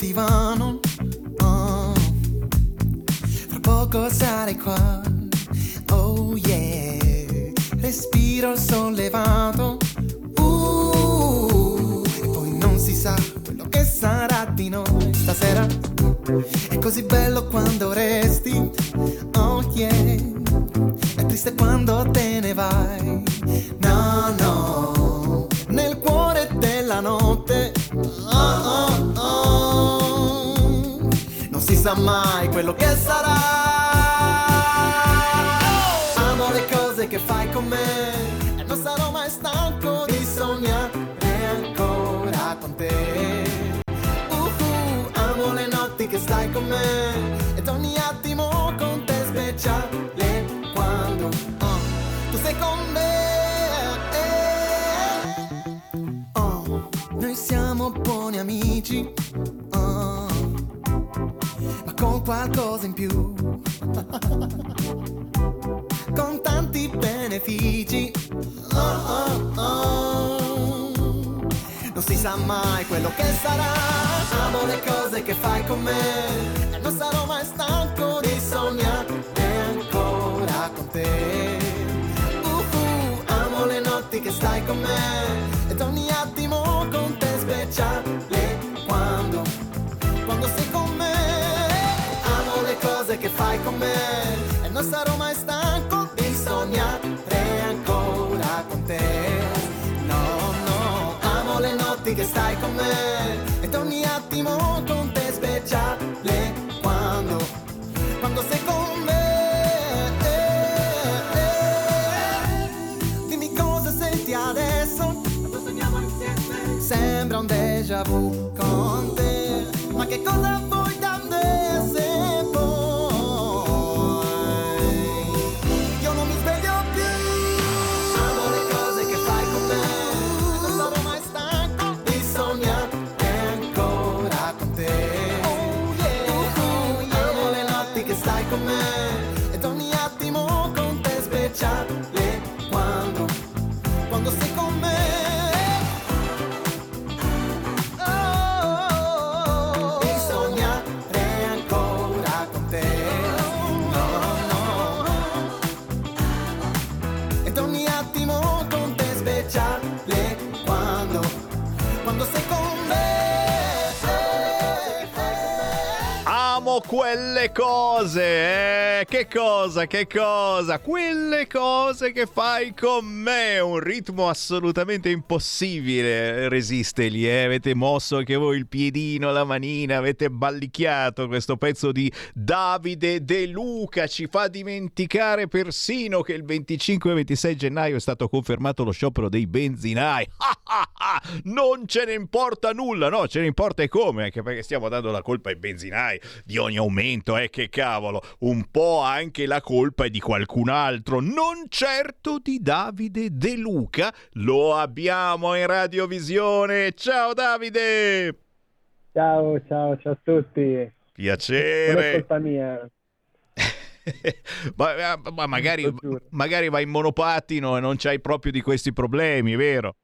Divano oh. Fra poco sarai qua Oh yeah respiro sollevato. Uh, e poi non si sa quello che sarà di noi stasera. È così bello quando resti, oh yeah. È triste quando te ne vai, no, no. Nel cuore della notte, oh, oh. Sa mai quello che sarà. Amo le cose che fai con me e non sarò mai stanco di sognare ancora con te. Uh-uh, amo le notti che stai con me ed ogni attimo con te speciale quando oh, tu sei con me. Oh, noi siamo buoni amici, qualcosa in più. con tanti benefici. Oh, oh, oh. Non si sa mai quello che sarà. Amo le cose che fai con me. E non sarò mai stanco di sognare ancora con te. Uh-uh, amo le notti che stai con me. Ed ogni attimo con te speciale. Non sarò mai stanco di sognare ancora con te. No, no, amo le notti che stai con me quelle cose, eh? Che cosa, che cosa? Quelle cose che fai con me. Un ritmo assolutamente impossibile resistergli, eh? Avete mosso anche voi il piedino, la manina, avete ballicchiato questo pezzo di Davide De Luca. Ci fa dimenticare persino che il 25 e 26 gennaio è stato confermato lo sciopero dei benzinai. non ce ne importa nulla, no? Ce ne importa e come, anche perché stiamo dando la colpa ai benzinai di ogni aumento, eh? Che cavolo, un po' anche la colpa è di qualcun altro, non certo di Davide De Luca. Lo abbiamo in radiovisione. Ciao Davide! Ciao, ciao, ciao a tutti. Non è Piacere. colpa mia. ma, ma magari, magari vai in monopattino e non c'hai proprio di questi problemi, vero?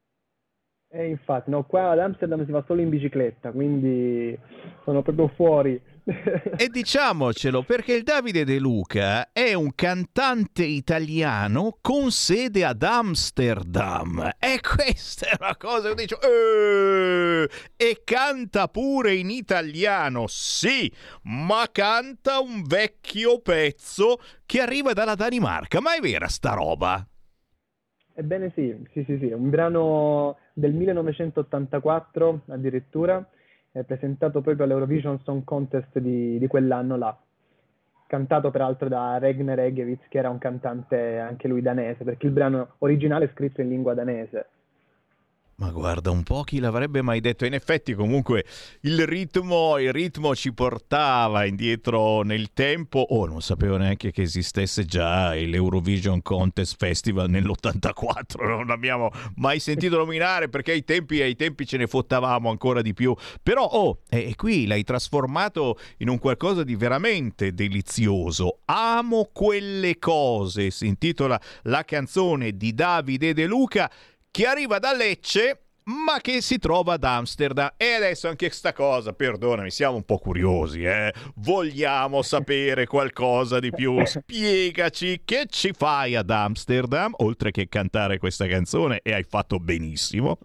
E infatti, no, qua ad Amsterdam si va solo in bicicletta, quindi sono proprio fuori. E diciamocelo perché il Davide De Luca è un cantante italiano con sede ad Amsterdam. E questa è una cosa che dico. "Eh!" E canta pure in italiano, sì, ma canta un vecchio pezzo che arriva dalla Danimarca. Ma è vera sta roba? Ebbene sì, sì, sì, sì, un brano del 1984 addirittura, è presentato proprio all'Eurovision Song Contest di, di quell'anno là, cantato peraltro da Regner Egevitz, che era un cantante anche lui danese, perché il brano originale è scritto in lingua danese. Ma guarda un po' chi l'avrebbe mai detto. In effetti, comunque, il ritmo, il ritmo ci portava indietro nel tempo. Oh, non sapevo neanche che esistesse già l'Eurovision Contest Festival nell'84. Non l'abbiamo mai sentito nominare perché ai tempi, ai tempi ce ne fottavamo ancora di più. Però, oh, e qui l'hai trasformato in un qualcosa di veramente delizioso. Amo quelle cose. Si intitola la canzone di Davide De Luca che arriva da Lecce, ma che si trova ad Amsterdam. E adesso anche sta cosa, perdonami, siamo un po' curiosi, eh? Vogliamo sapere qualcosa di più. Spiegaci che ci fai ad Amsterdam, oltre che cantare questa canzone, e hai fatto benissimo.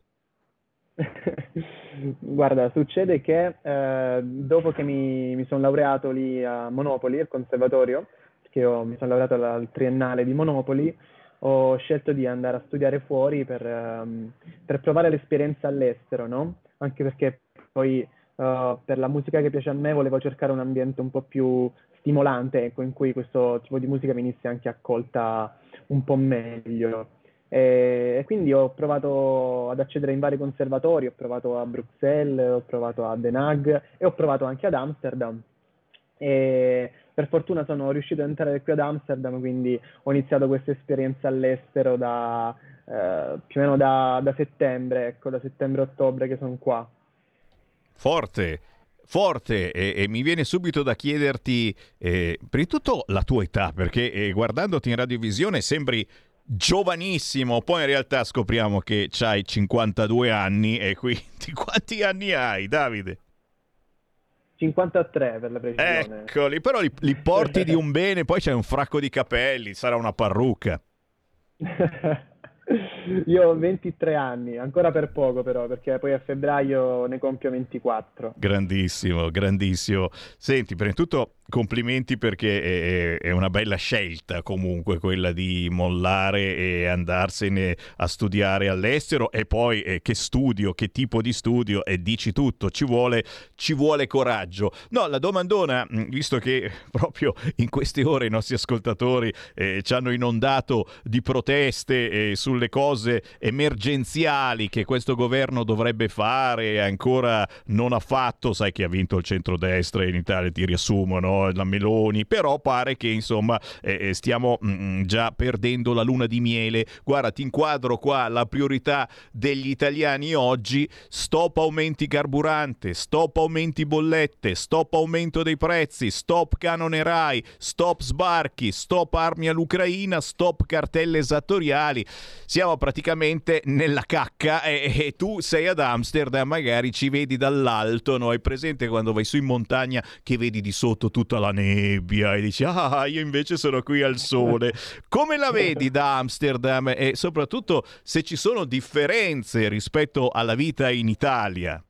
Guarda, succede che eh, dopo che mi, mi sono laureato lì a Monopoli, al conservatorio, perché io mi sono laureato al triennale di Monopoli, ho scelto di andare a studiare fuori per, um, per provare l'esperienza all'estero, no? Anche perché poi uh, per la musica che piace a me volevo cercare un ambiente un po' più stimolante, ecco, in cui questo tipo di musica venisse anche accolta un po' meglio. E, e quindi ho provato ad accedere in vari conservatori, ho provato a Bruxelles, ho provato a Den Haag e ho provato anche ad Amsterdam. E per fortuna sono riuscito ad entrare qui ad Amsterdam, quindi ho iniziato questa esperienza all'estero da eh, più o meno da, da settembre, ecco, da settembre-ottobre che sono qua. Forte, forte e, e, mi viene subito da chiederti eh, prima di tutto la tua età perché eh, guardandoti in radiovisione sembri giovanissimo poi in realtà scopriamo che hai 52 anni e quindi quanti anni hai Davide? 53 per la precisione. Eccoli, però li, li porti di un bene, poi c'è un fracco di capelli, sarà una parrucca. Io ho 23 anni, ancora per poco però, perché poi a febbraio ne compio 24. Grandissimo, grandissimo. Senti, prima di tutto complimenti perché è, una bella scelta comunque quella di mollare e andarsene a studiare all'estero e poi eh, che studio, che tipo di studio e dici tutto, ci vuole, ci vuole coraggio. No, la domandona, mm, visto che proprio in queste ore i nostri ascoltatori eh, ci hanno inondato di proteste eh, sulle cose emergenziali che questo governo dovrebbe fare e ancora non ha fatto, sai che ha vinto il centrodestra in Italia, ti riassumono la Meloni, però pare che insomma eh, eh stiamo mh, mm, già perdendo la luna di miele. Guarda, ti inquadro qua la priorità degli italiani oggi, stop aumenti carburante, stop aumenti bollette, stop aumento dei prezzi, stop canone RAI, stop sbarchi, stop armi all'Ucraina, stop cartelle esattoriali. Siamo praticamente nella cacca e, e tu sei ad Amsterdam, magari ci vedi dall'alto, no? Hai presente quando vai su in montagna che vedi di sotto tutta la nebbia e dici ah io invece sono qui al sole. Come la vedi da Amsterdam e soprattutto se ci sono differenze rispetto alla vita in Italia?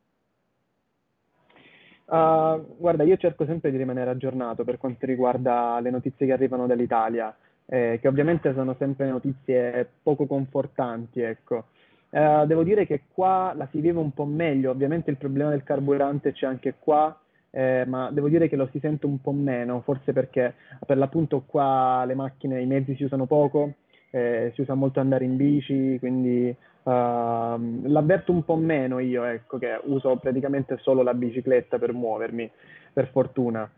Uh, guarda, io cerco sempre di rimanere aggiornato per quanto riguarda le notizie che arrivano dall'Italia, eh, che ovviamente sono sempre notizie poco confortanti, ecco. Uh, devo dire che qua la si vive un po' meglio, ovviamente il problema del carburante c'è anche qua, eh, ma devo dire che lo si sente un po' meno, forse perché per l'appunto qua le macchine, i mezzi si usano poco, eh, si usa molto andare in bici, quindi uh, l'avverto un po' meno io, ecco, che uso praticamente solo la bicicletta per muovermi, per fortuna.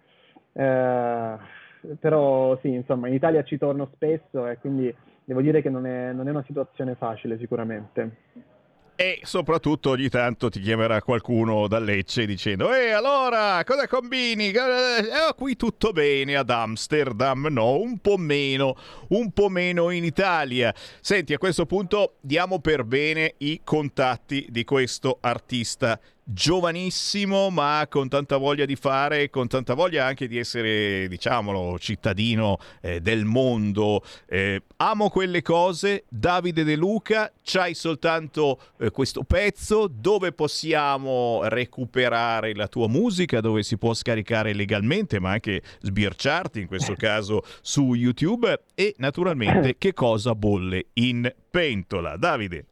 Eh, però sì, insomma, in Italia ci torno spesso e quindi devo dire che non è, non è una situazione facile sicuramente e soprattutto ogni tanto ti chiamerà qualcuno da Lecce dicendo «E allora, cosa combini? Eh, qui tutto bene ad Amsterdam, no? Un po' meno, un po' meno in Italia». Senti, a questo punto diamo per bene i contatti di questo artista giovanissimo ma con tanta voglia di fare, con tanta voglia anche di essere, diciamolo, cittadino eh, del mondo. Eh, amo quelle cose, Davide De Luca, c'hai soltanto eh, questo pezzo dove possiamo recuperare la tua musica, dove si può scaricare legalmente ma anche sbirciarti in questo caso su YouTube e naturalmente che cosa bolle in pentola. Davide.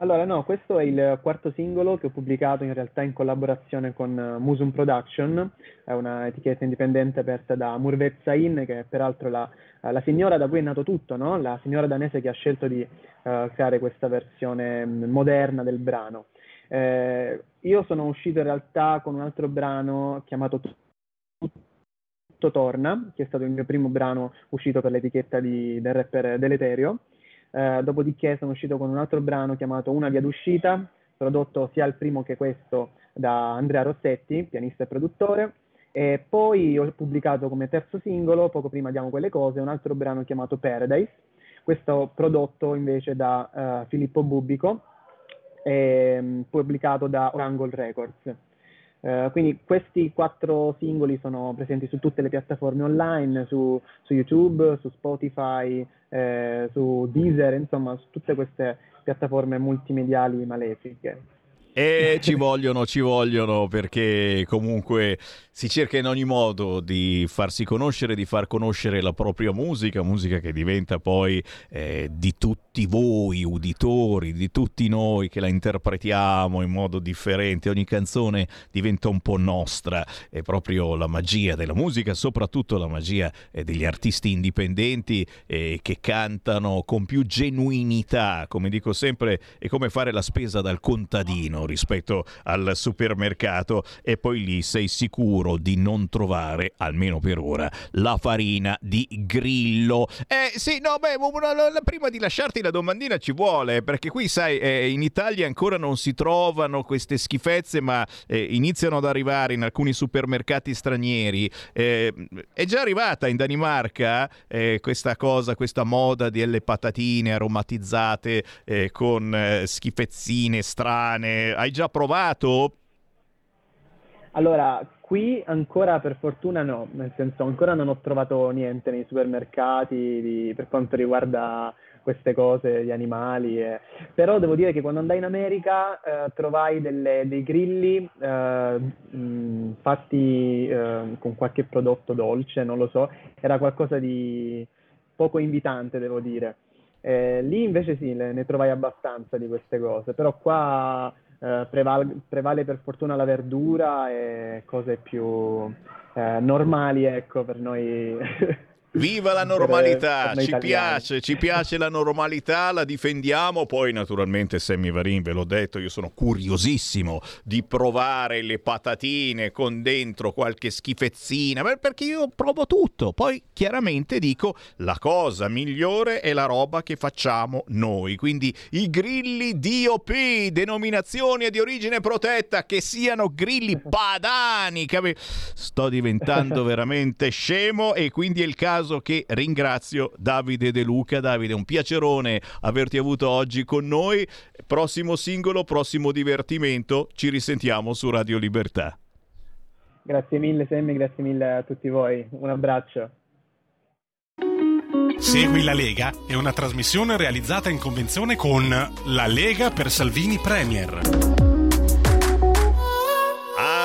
Allora, no, questo è il quarto singolo che ho pubblicato in realtà in collaborazione con uh, Musum Production, è una etichetta indipendente aperta da Murvet Sain, che è peraltro la, uh, la, signora da cui è nato tutto, no? la signora danese che ha scelto di uh, creare questa versione mm, moderna del brano. Eh, io sono uscito in realtà con un altro brano chiamato Tutto Torna, che è stato il mio primo brano uscito per l'etichetta di, del rapper Deleterio. Eh, dopodiché sono uscito con un altro brano chiamato Una via d'uscita, prodotto sia il primo che questo da Andrea Rossetti, pianista e produttore. E poi ho pubblicato come terzo singolo, poco prima diamo quelle cose, un altro brano chiamato Paradise, questo prodotto invece da uh, Filippo Bubbico, e mh, pubblicato da Orangle Records. Eh, quindi questi quattro singoli sono presenti su tutte le piattaforme online, su, su YouTube, su Spotify, eh, su Deezer, insomma su tutte queste piattaforme multimediali malefiche. E ci vogliono, ci vogliono perché comunque si cerca in ogni modo di farsi conoscere, di far conoscere la propria musica, musica che diventa poi eh, di tutti voi, uditori, di tutti noi che la interpretiamo in modo differente. Ogni canzone diventa un po' nostra, è proprio la magia della musica, soprattutto la magia eh, degli artisti indipendenti eh, che cantano con più genuinità, come dico sempre, è come fare la spesa dal contadino rispetto al supermercato e poi lì sei sicuro di non trovare, almeno per ora, la farina di grillo. Eh sì, no, beh, una, una, prima di lasciarti la domandina ci vuole, perché qui sai, eh, in Italia ancora non si trovano queste schifezze, ma eh, iniziano ad arrivare in alcuni supermercati stranieri. Eh, è già arrivata in Danimarca eh, questa cosa, questa moda delle patatine aromatizzate eh, con eh, schifezzine strane hai già provato? Allora, qui ancora per fortuna no, nel senso ancora non ho trovato niente nei supermercati di, per quanto riguarda queste cose, gli animali. Eh. Però devo dire che quando andai in America eh, trovai delle, dei grilli eh, fatti eh, con qualche prodotto dolce, non lo so, era qualcosa di poco invitante, devo dire. Eh, lì invece sì, le, ne trovai abbastanza di queste cose, però qua eh, preval- prevale per fortuna la verdura e cose più eh, normali, ecco, per noi Viva la normalità, ci piace, ci piace la normalità, la difendiamo. Poi, naturalmente, Sammy Varin, ve l'ho detto, io sono curiosissimo di provare le patatine con dentro qualche schifezzina, perché io provo tutto. Poi, chiaramente, dico la cosa migliore è la roba che facciamo noi. Quindi, i grilli DOP, denominazione di origine protetta, che siano grilli padani. Capi? Sto diventando veramente scemo e quindi è il caso caso che ringrazio Davide De Luca. Davide, un piacerone averti avuto oggi con noi. Prossimo singolo, prossimo divertimento. Ci risentiamo su Radio Libertà. Grazie mille Sammy, grazie mille a tutti voi. Un abbraccio. Segui la Lega è una trasmissione realizzata in convenzione con La Lega per Salvini Premier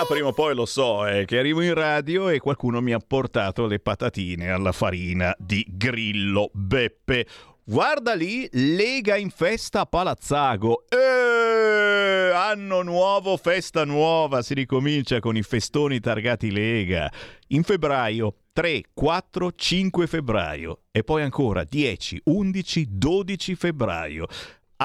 prima o poi lo so, è che arrivo in radio e qualcuno mi ha portato le patatine alla farina di Grillo Beppe. Guarda lì, Lega in festa a Palazzago. Eh, anno nuovo, festa nuova, si ricomincia con i festoni targati Lega. In febbraio 3, 4, 5 febbraio e poi ancora 10, 11, 12 febbraio.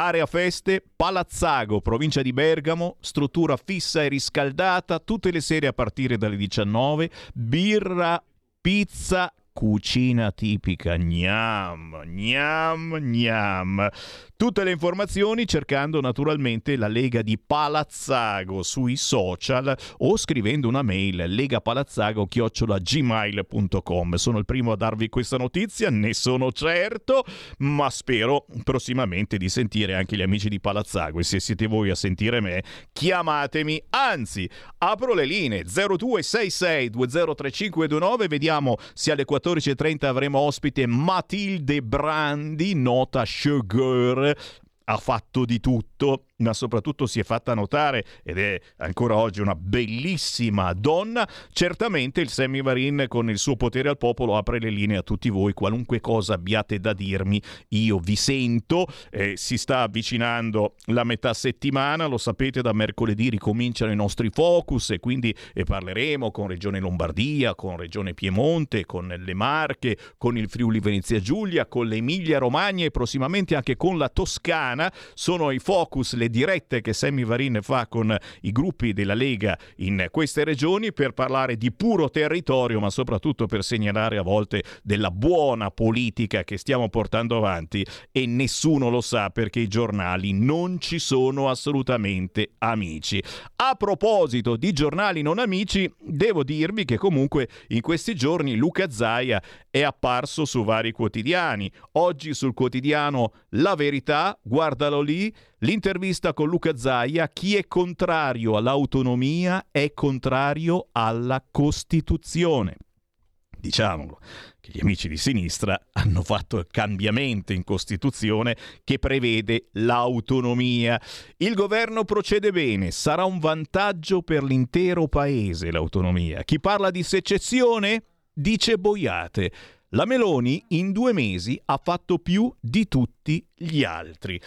Area feste, Palazzago, provincia di Bergamo, struttura fissa e riscaldata tutte le sere a partire dalle 19, birra, pizza, cucina tipica, gnam, gnam, gnam. Tutte le informazioni cercando naturalmente la Lega di Palazzago sui social o scrivendo una mail legapalazzago-gmail.com. Sono il primo a darvi questa notizia, ne sono certo, ma spero prossimamente di sentire anche gli amici di Palazzago e se siete voi a sentire me, chiamatemi, anzi, apro le linee 0266 203529, vediamo se alle 14.30 avremo ospite Matilde Brandi, nota sugar ha fatto di tutto ma soprattutto si è fatta notare ed è ancora oggi una bellissima donna. Certamente il Sammy Varin con il suo potere al popolo apre le linee a tutti voi, qualunque cosa abbiate da dirmi, io vi sento. Eh, si sta avvicinando la metà settimana, lo sapete, da mercoledì ricominciano i nostri focus e quindi eh, parleremo con Regione Lombardia, con Regione Piemonte, con le Marche, con il Friuli Venezia Giulia, con l'Emilia Romagna e prossimamente anche con la Toscana. Sono i focus, le dirette che Sammy Varin fa con i gruppi della Lega in queste regioni per parlare di puro territorio, ma soprattutto per segnalare a volte della buona politica che stiamo portando avanti e nessuno lo sa perché i giornali non ci sono assolutamente amici. A proposito di giornali non amici, devo dirvi che comunque in questi giorni Luca Zaia è apparso su vari quotidiani. Oggi sul quotidiano La Verità, guarda guardalo lì, l'intervista con Luca Zaia, chi è contrario all'autonomia è contrario alla Costituzione. Diciamolo, che gli amici di sinistra hanno fatto il cambiamento in Costituzione che prevede l'autonomia. Il governo procede bene, sarà un vantaggio per l'intero paese l'autonomia. Chi parla di secessione dice boiate. La Meloni in due mesi ha fatto più di tutti gli altri.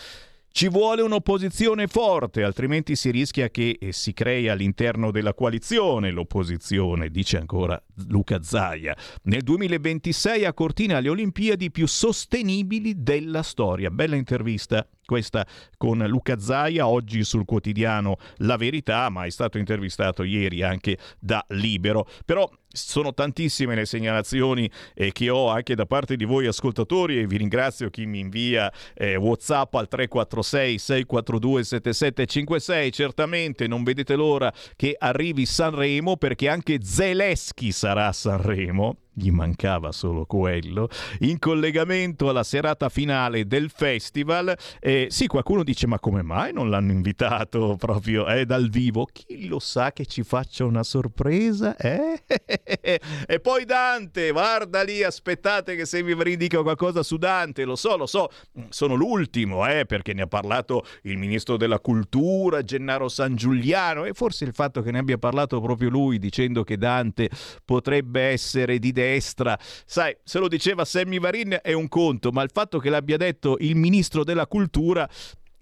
Ci vuole un'opposizione forte, altrimenti si rischia che eh, si crei all'interno della coalizione l'opposizione, dice ancora Luca Zaia. Nel 2026 a Cortina le Olimpiadi più sostenibili della storia. Bella intervista questa con Luca Zaia, oggi sul quotidiano La Verità, ma è stato intervistato ieri anche da Libero. Però sono tantissime le segnalazioni eh, che ho anche da parte di voi ascoltatori e vi ringrazio chi mi invia eh, Whatsapp al 346 642 7756. Certamente non vedete l'ora che arrivi Sanremo perché anche Zeleschi sarà a Sanremo gli mancava solo quello, in collegamento alla serata finale del festival. Eh, sì, qualcuno dice ma come mai non l'hanno invitato proprio eh, dal vivo? Chi lo sa che ci faccia una sorpresa? Eh? e poi Dante, guarda lì, aspettate che se vi ridica qualcosa su Dante, lo so, lo so, sono l'ultimo, eh, perché ne ha parlato il ministro della cultura, Gennaro San Giuliano, e forse il fatto che ne abbia parlato proprio lui dicendo che Dante potrebbe essere di destra. Sai, se lo diceva Sammy Varin è un conto, ma il fatto che l'abbia detto il ministro della cultura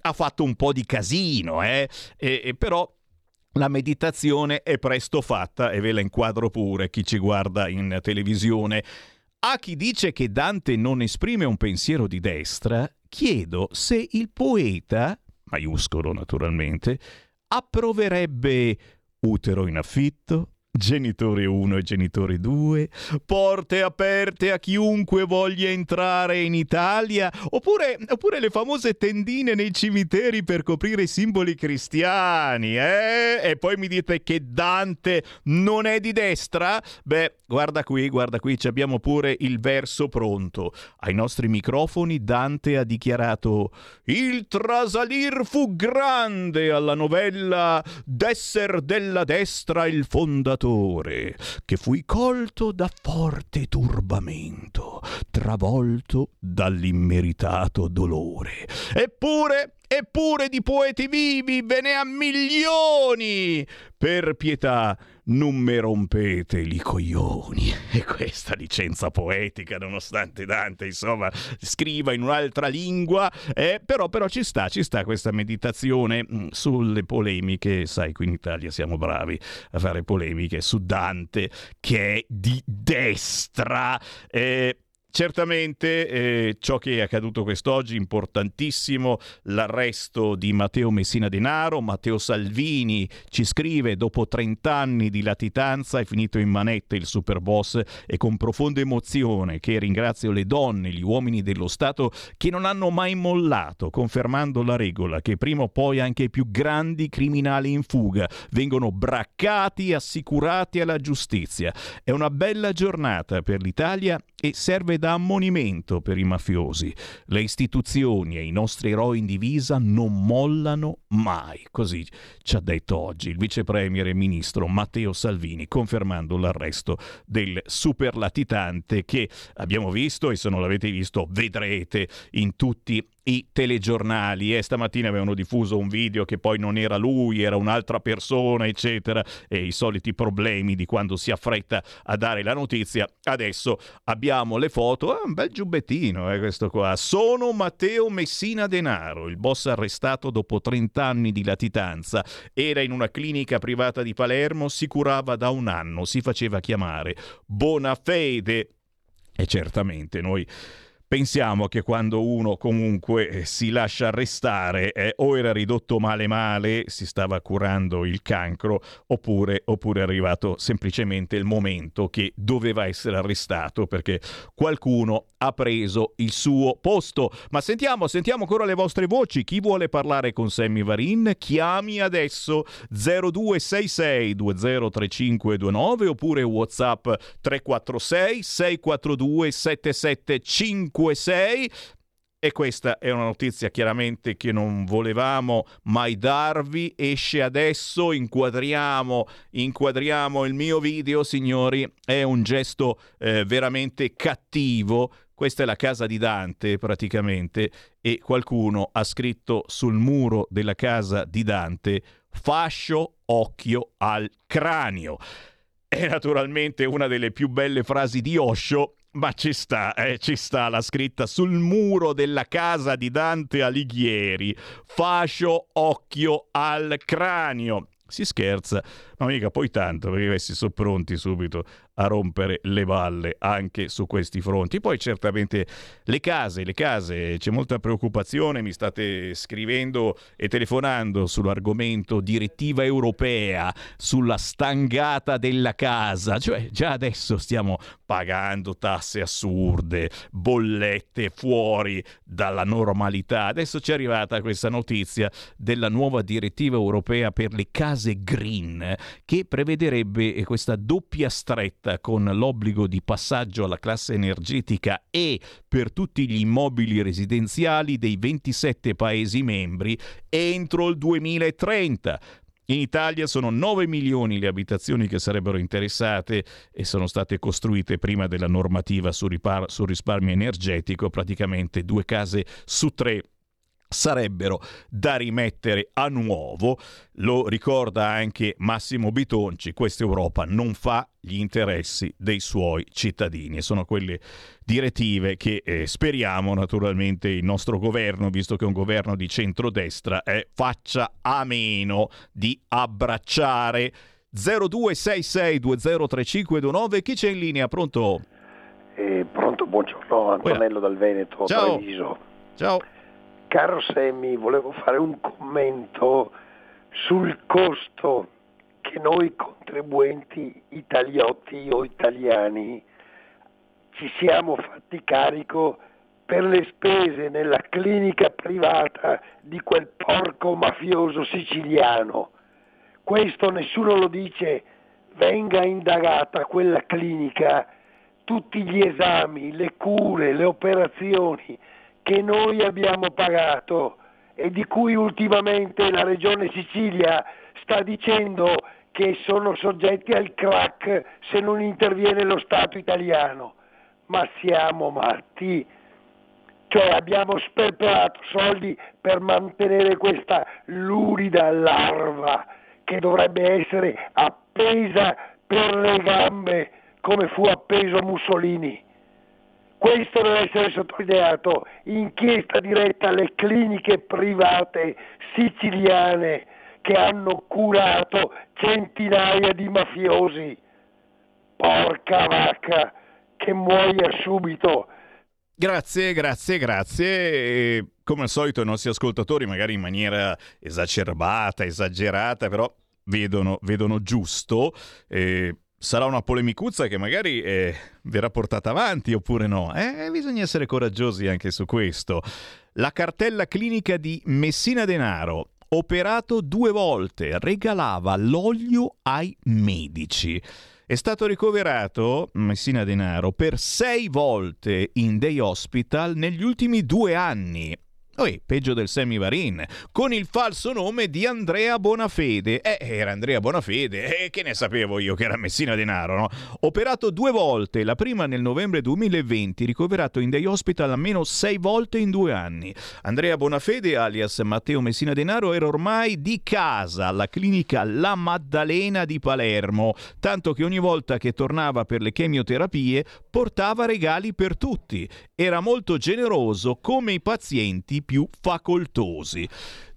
ha fatto un po' di casino, eh? E, e però la meditazione è presto fatta e ve la inquadro pure chi ci guarda in televisione. A chi dice che Dante non esprime un pensiero di destra, chiedo se il poeta, maiuscolo naturalmente, approverebbe utero in affitto, Genitore 1 e genitore 2, porte aperte a chiunque voglia entrare in Italia, oppure, oppure, le famose tendine nei cimiteri per coprire i simboli cristiani, eh? E poi mi dite che Dante non è di destra? Beh, guarda qui, guarda qui, abbiamo pure il verso pronto. Ai nostri microfoni Dante ha dichiarato «Il trasalir fu grande alla novella d'esser della destra il fondatore peccatori, che fui colto da forte turbamento, travolto dall'immeritato dolore. Eppure Eppure di poeti vivi ve ne ha milioni! Per pietà, non me rompete i coglioni. E questa licenza poetica, nonostante Dante, insomma, scriva in un'altra lingua, eh, però, però ci sta, ci sta questa meditazione mm, sulle polemiche. Sai, qui in Italia siamo bravi a fare polemiche su Dante, che è di destra. Eh, Certamente eh, ciò che è accaduto quest'oggi, importantissimo, l'arresto di Matteo Messina Denaro, Matteo Salvini ci scrive dopo 30 anni di latitanza è finito in manette il superboss e con profonda emozione che ringrazio le donne, gli uomini dello Stato che non hanno mai mollato, confermando la regola che prima o poi anche i più grandi criminali in fuga vengono braccati e assicurati alla giustizia. È una bella giornata per l'Italia e serve da ammonimento per i mafiosi. Le istituzioni e i nostri eroi in divisa non mollano mai. Così ci ha detto oggi il vice premier e ministro Matteo Salvini, confermando l'arresto del superlatitante che abbiamo visto e se non l'avete visto vedrete in tutti i telegiornali e stamattina avevano diffuso un video che poi non era lui, era un'altra persona, eccetera, e i soliti problemi di quando si affretta a dare la notizia. Adesso abbiamo le foto, ah, un bel giubbettino eh, questo qua. Sono Matteo Messina Denaro, il boss arrestato dopo 30 anni di latitanza. Era in una clinica privata di Palermo, si curava da un anno, si faceva chiamare Bonafede. E certamente noi Pensiamo che quando uno comunque eh, si lascia arrestare eh, o era ridotto male male, si stava curando il cancro, oppure, oppure è arrivato semplicemente il momento che doveva essere arrestato perché qualcuno ha preso il suo posto. Ma sentiamo, sentiamo ancora le vostre voci. Chi vuole parlare con Sammy Varin? Chiami adesso 0266 203529 oppure WhatsApp 346 642 7755 5 6. E questa è una notizia chiaramente che non volevamo mai darvi. Esce adesso, inquadriamo, inquadriamo il mio video, signori. È un gesto eh, veramente cattivo. Questa è la casa di Dante praticamente e qualcuno ha scritto sul muro della casa di Dante fascio occhio al cranio. È naturalmente una delle più belle frasi di Osho ma ci sta, eh, ci sta la scritta sul muro della casa di Dante Alighieri. Fascio occhio al cranio. Si scherza, ma mica poi tanto, perché questi sono pronti subito a rompere le balle anche su questi fronti. Poi certamente le case, le case, c'è molta preoccupazione, mi state scrivendo e telefonando sull'argomento direttiva europea, sulla stangata della casa, cioè già adesso stiamo pagando tasse assurde, bollette fuori dalla normalità. Adesso ci è arrivata questa notizia della nuova direttiva europea per le case green che prevederebbe questa doppia stretta con l'obbligo di passaggio alla classe energetica E per tutti gli immobili residenziali dei 27 Paesi membri entro il 2030. In Italia sono 9 milioni le abitazioni che sarebbero interessate e sono state costruite prima della normativa sul, ripar- sul risparmio energetico, praticamente due case su tre sarebbero da rimettere a nuovo. Lo ricorda anche Massimo Bitonci, questa Europa non fa gli interessi dei suoi cittadini. Sono quelle direttive che eh, speriamo naturalmente il nostro governo, visto che è un governo di centrodestra, eh, faccia a meno di abbracciare. 0266203529, chi c'è in linea? Pronto? Eh, pronto, buongiorno, Antonello dal Veneto, Ciao. Treviso. Ciao. Caro Semmi, volevo fare un commento sul costo che noi contribuenti italiotti o italiani ci siamo fatti carico per le spese nella clinica privata di quel porco mafioso siciliano. Questo nessuno lo dice, venga indagata quella clinica, tutti gli esami, le cure, le operazioni che noi abbiamo pagato e di cui ultimamente la Regione Sicilia sta dicendo che sono soggetti al crack se non interviene lo Stato italiano. Ma siamo matti? Cioè abbiamo sperperato soldi per mantenere questa lurida larva che dovrebbe essere appesa per le gambe come fu appeso Mussolini. Questo deve essere sottolineato. Inchiesta diretta alle cliniche private siciliane che hanno curato centinaia di mafiosi. Porca vacca, che muoia subito. Grazie, grazie, grazie. E, come al solito i nostri ascoltatori, magari in maniera esacerbata, esagerata, però vedono, vedono giusto. Eh, sarà una polemicuzza che magari eh, verrà portata avanti oppure no. Eh, bisogna essere coraggiosi anche su questo. La cartella clinica di Messina Denaro, operato due volte, regalava l'olio ai medici. È stato ricoverato, Messina Denaro, per sei volte in day hospital negli ultimi due anni. Oi, peggio del Sammy Varin, con il falso nome di Andrea Bonafede. Eh, era Andrea Bonafede, eh, che ne sapevo io che era Messina Denaro, no? Operato due volte, la prima nel novembre 2020, ricoverato in day hospital almeno sei volte in due anni. Andrea Bonafede, alias Matteo Messina Denaro, era ormai di casa alla clinica La Maddalena di Palermo, tanto che ogni volta che tornava per le chemioterapie portava regali per tutti. Era molto generoso come i pazienti più facoltosi.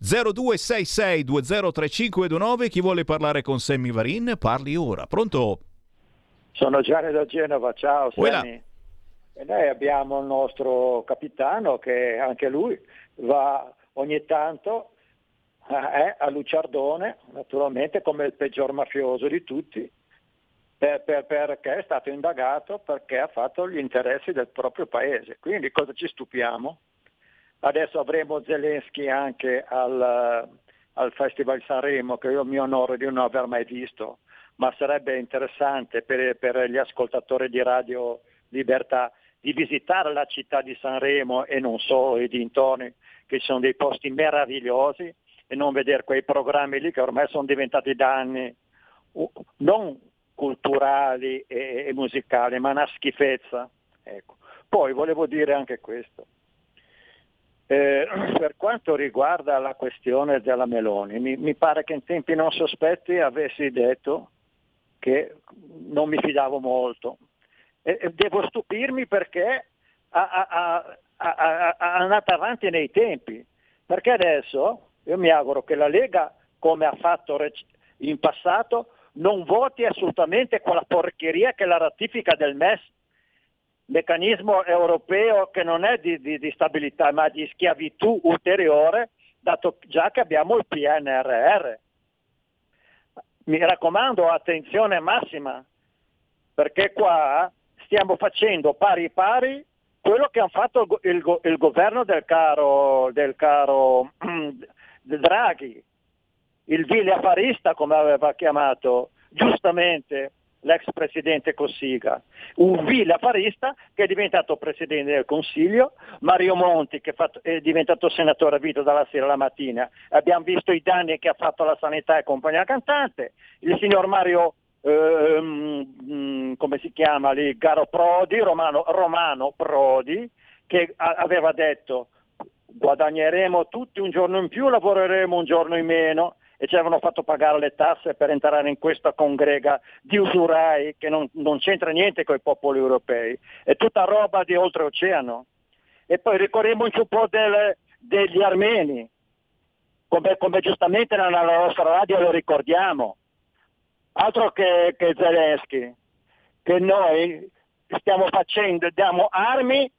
0266203529, chi vuole parlare con Sammy Varin, parli ora. Pronto? Sono Gianni da Genova, ciao. Sammy. E noi abbiamo il nostro capitano che anche lui va ogni tanto eh, a Luciardone, naturalmente come il peggior mafioso di tutti, per- per- perché è stato indagato perché ha fatto gli interessi del proprio paese. Quindi cosa ci stupiamo? Adesso avremo Zelensky anche al, al Festival Sanremo, che io mi onoro di non aver mai visto, ma sarebbe interessante per, per gli ascoltatori di Radio Libertà di visitare la città di Sanremo e non solo i dintorni, che sono dei posti meravigliosi, e non vedere quei programmi lì che ormai sono diventati danni non culturali e musicali, ma una schifezza. Ecco. Poi volevo dire anche questo. Eh, per quanto riguarda la questione della Meloni, mi, mi, pare che in tempi non sospetti avessi detto che non mi fidavo molto. E, e devo stupirmi perché è andata avanti nei tempi, perché adesso io mi auguro che la Lega, come ha fatto in passato, non voti assolutamente quella porcheria che è la ratifica del MES, meccanismo europeo che non è di, di, di stabilità ma di schiavitù ulteriore, dato già che abbiamo il PNRR. Mi raccomando, attenzione massima, perché qua stiamo facendo pari pari quello che ha fatto il, il, il governo del caro, del caro Draghi, il vile affarista come aveva chiamato giustamente l'ex presidente Cossiga, un vile affarista che è diventato presidente del Consiglio, Mario Monti che è diventato senatore a vita dalla sera alla mattina, abbiamo visto i danni che ha fatto alla sanità e compagnia cantante, il signor Mario ehm, come si chiama lì, Garo Prodi, Romano, Romano Prodi, che a- aveva detto guadagneremo tutti un giorno in più, lavoreremo un giorno in meno e ci avevano fatto pagare le tasse per entrare in questa congrega di usurai che non, non c'entra niente con i popoli europei, è tutta roba di oltreoceano. E poi ricordiamoci un po' delle, degli armeni, come, come, giustamente nella nostra radio lo ricordiamo, altro che, che Zelensky, che noi stiamo facendo, diamo armi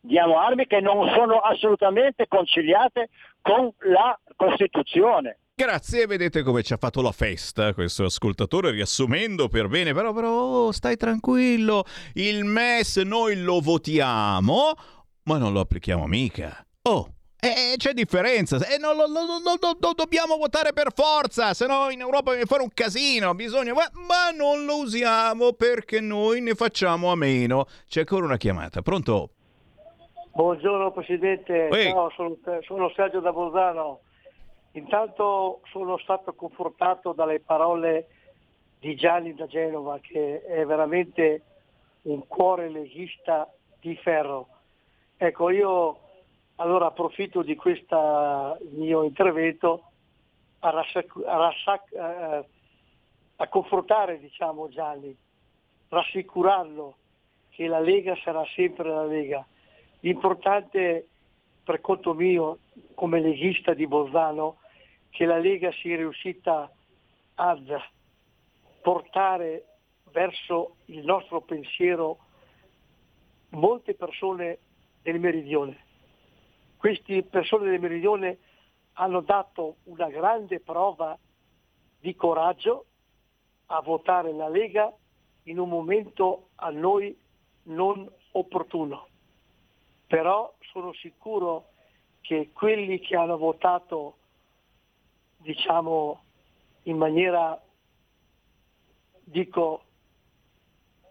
diamo armi che non sono assolutamente conciliate con la Costituzione. Grazie, vedete come ci ha fatto la festa questo ascoltatore riassumendo per bene, però, però oh, stai tranquillo, il MES noi lo votiamo, ma non lo applichiamo mica. Oh, eh, c'è differenza, eh, non, non, non, non, dobbiamo votare per forza, se no in Europa viene fuori un casino, bisogna... Ma, ma non lo usiamo perché noi ne facciamo a meno. C'è ancora una chiamata, pronto? Buongiorno Presidente, Ehi. Ciao, sono, sono Sergio da Bolzano. Intanto sono stato confortato dalle parole di Gianni da Genova che è veramente un cuore leghista di ferro. Ecco, io allora approfitto di questo mio intervento a, rassac- a, rassac- a confortare diciamo, Gianni, rassicurarlo che la Lega sarà sempre la Lega. L'importante per conto mio, come leghista di Bolzano, che la Lega sia riuscita ad portare verso il nostro pensiero molte persone del meridione. Queste persone del meridione hanno dato una grande prova di coraggio a votare la Lega in un momento a noi non opportuno. Però sono sicuro che quelli che hanno votato diciamo in maniera dico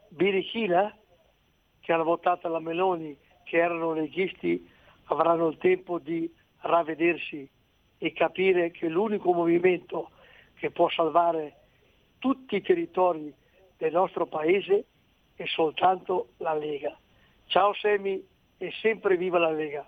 birichina che hanno votato la Meloni che erano leghisti avranno il tempo di ravvedersi e capire che l'unico movimento che può salvare tutti i territori del nostro paese è soltanto la Lega. Ciao Semi e sempre viva la Lega.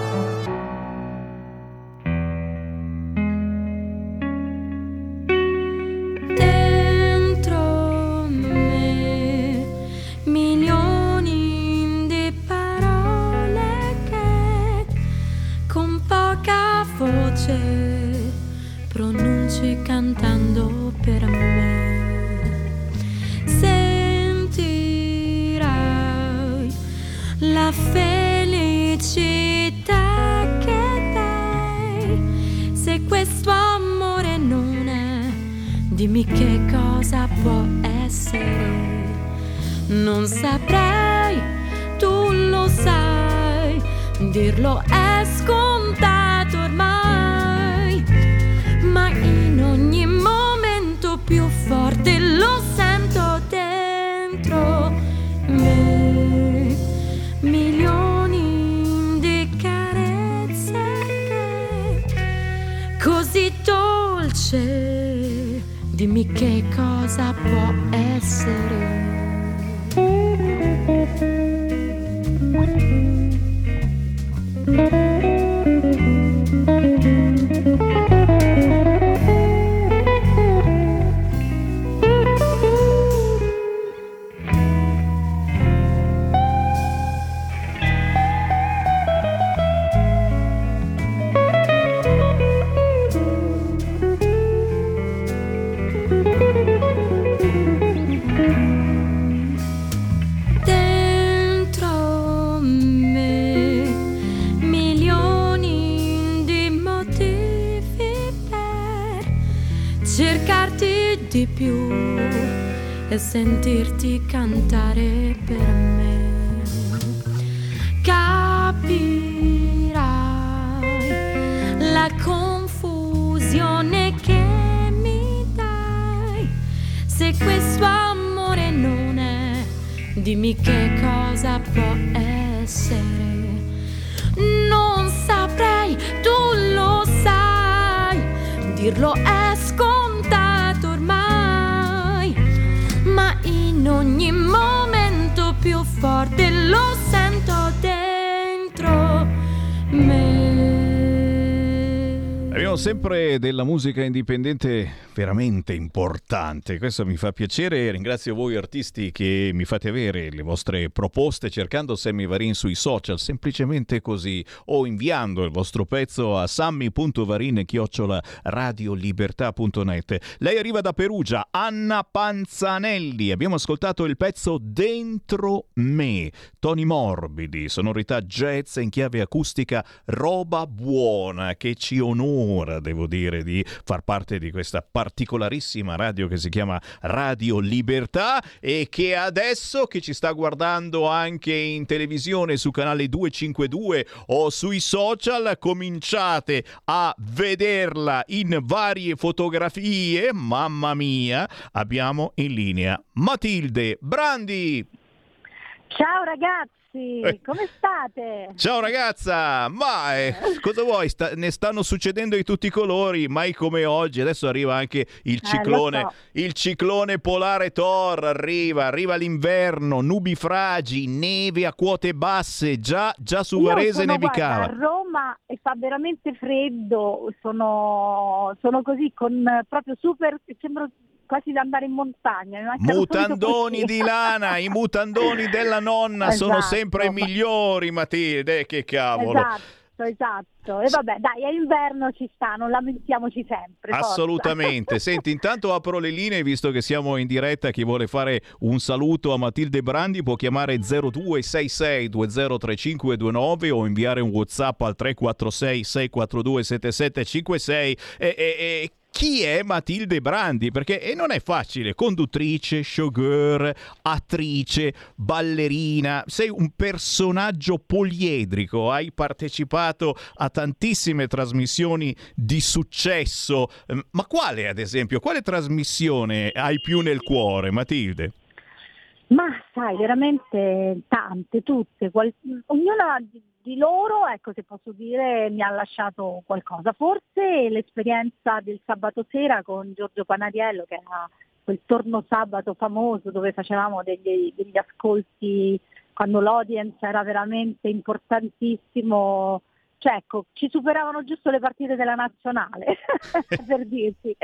Sentirti della musica indipendente veramente importante, questo mi fa piacere, ringrazio voi artisti che mi fate avere le vostre proposte cercando Sammy Varin sui social, semplicemente così, o inviando il vostro pezzo a sammy.varin radiolibertà.net. Lei arriva da Perugia, Anna Panzanelli, abbiamo ascoltato il pezzo Dentro me, toni morbidi, sonorità jazz in chiave acustica, roba buona che ci onora, devo dire, di far parte di questa particolarissima radio che si chiama Radio Libertà e che adesso che ci sta guardando anche in televisione su canale 252 o sui social cominciate a vederla in varie fotografie, mamma mia, abbiamo in linea Matilde Brandi. Ciao ragazzi, Eh. come state? Ciao ragazza, ma eh, cosa vuoi? Sta- ne stanno succedendo di tutti i colori, mai come oggi. Adesso arriva anche il Eh, ciclone, lo so. il ciclone polare Thor. Arriva, arriva l'inverno, nubifragi, neve a quote basse. Già, già su Varese nevicava. guarda, a Roma e fa veramente freddo, sono, sono così con eh, proprio super, sembro quasi da andare in montagna. Mutandoni di lana, i mutandoni della nonna sono Esatto. sempre i migliori, Matilde. Che cavolo. Esatto, esatto. E vabbè, dai, è inverno ci sta, non lamentiamoci sempre. Assolutamente. Senti, intanto apro le linee visto che siamo in diretta. Chi vuole fare un saluto a Matilde Brandi può chiamare 0266 203529 o inviare un WhatsApp al 346 642 7756 e, e- e chi è Matilde Brandi? Perché non è facile, conduttrice, showgirl, attrice, ballerina, sei un personaggio poliedrico, hai partecipato a tantissime trasmissioni di successo, Ehm, ma quale ad esempio, quale trasmissione hai più nel cuore Matilde? Ma sai, veramente tante, tutte, qual- ognuna di, di loro, ecco se posso dire, mi ha lasciato qualcosa. Forse l'esperienza del sabato sera con Giorgio Panariello, che era quel torno sabato famoso dove facevamo degli, degli ascolti quando l'audience era veramente importantissimo, cioè ecco, ci superavano giusto le partite della nazionale, per dirti.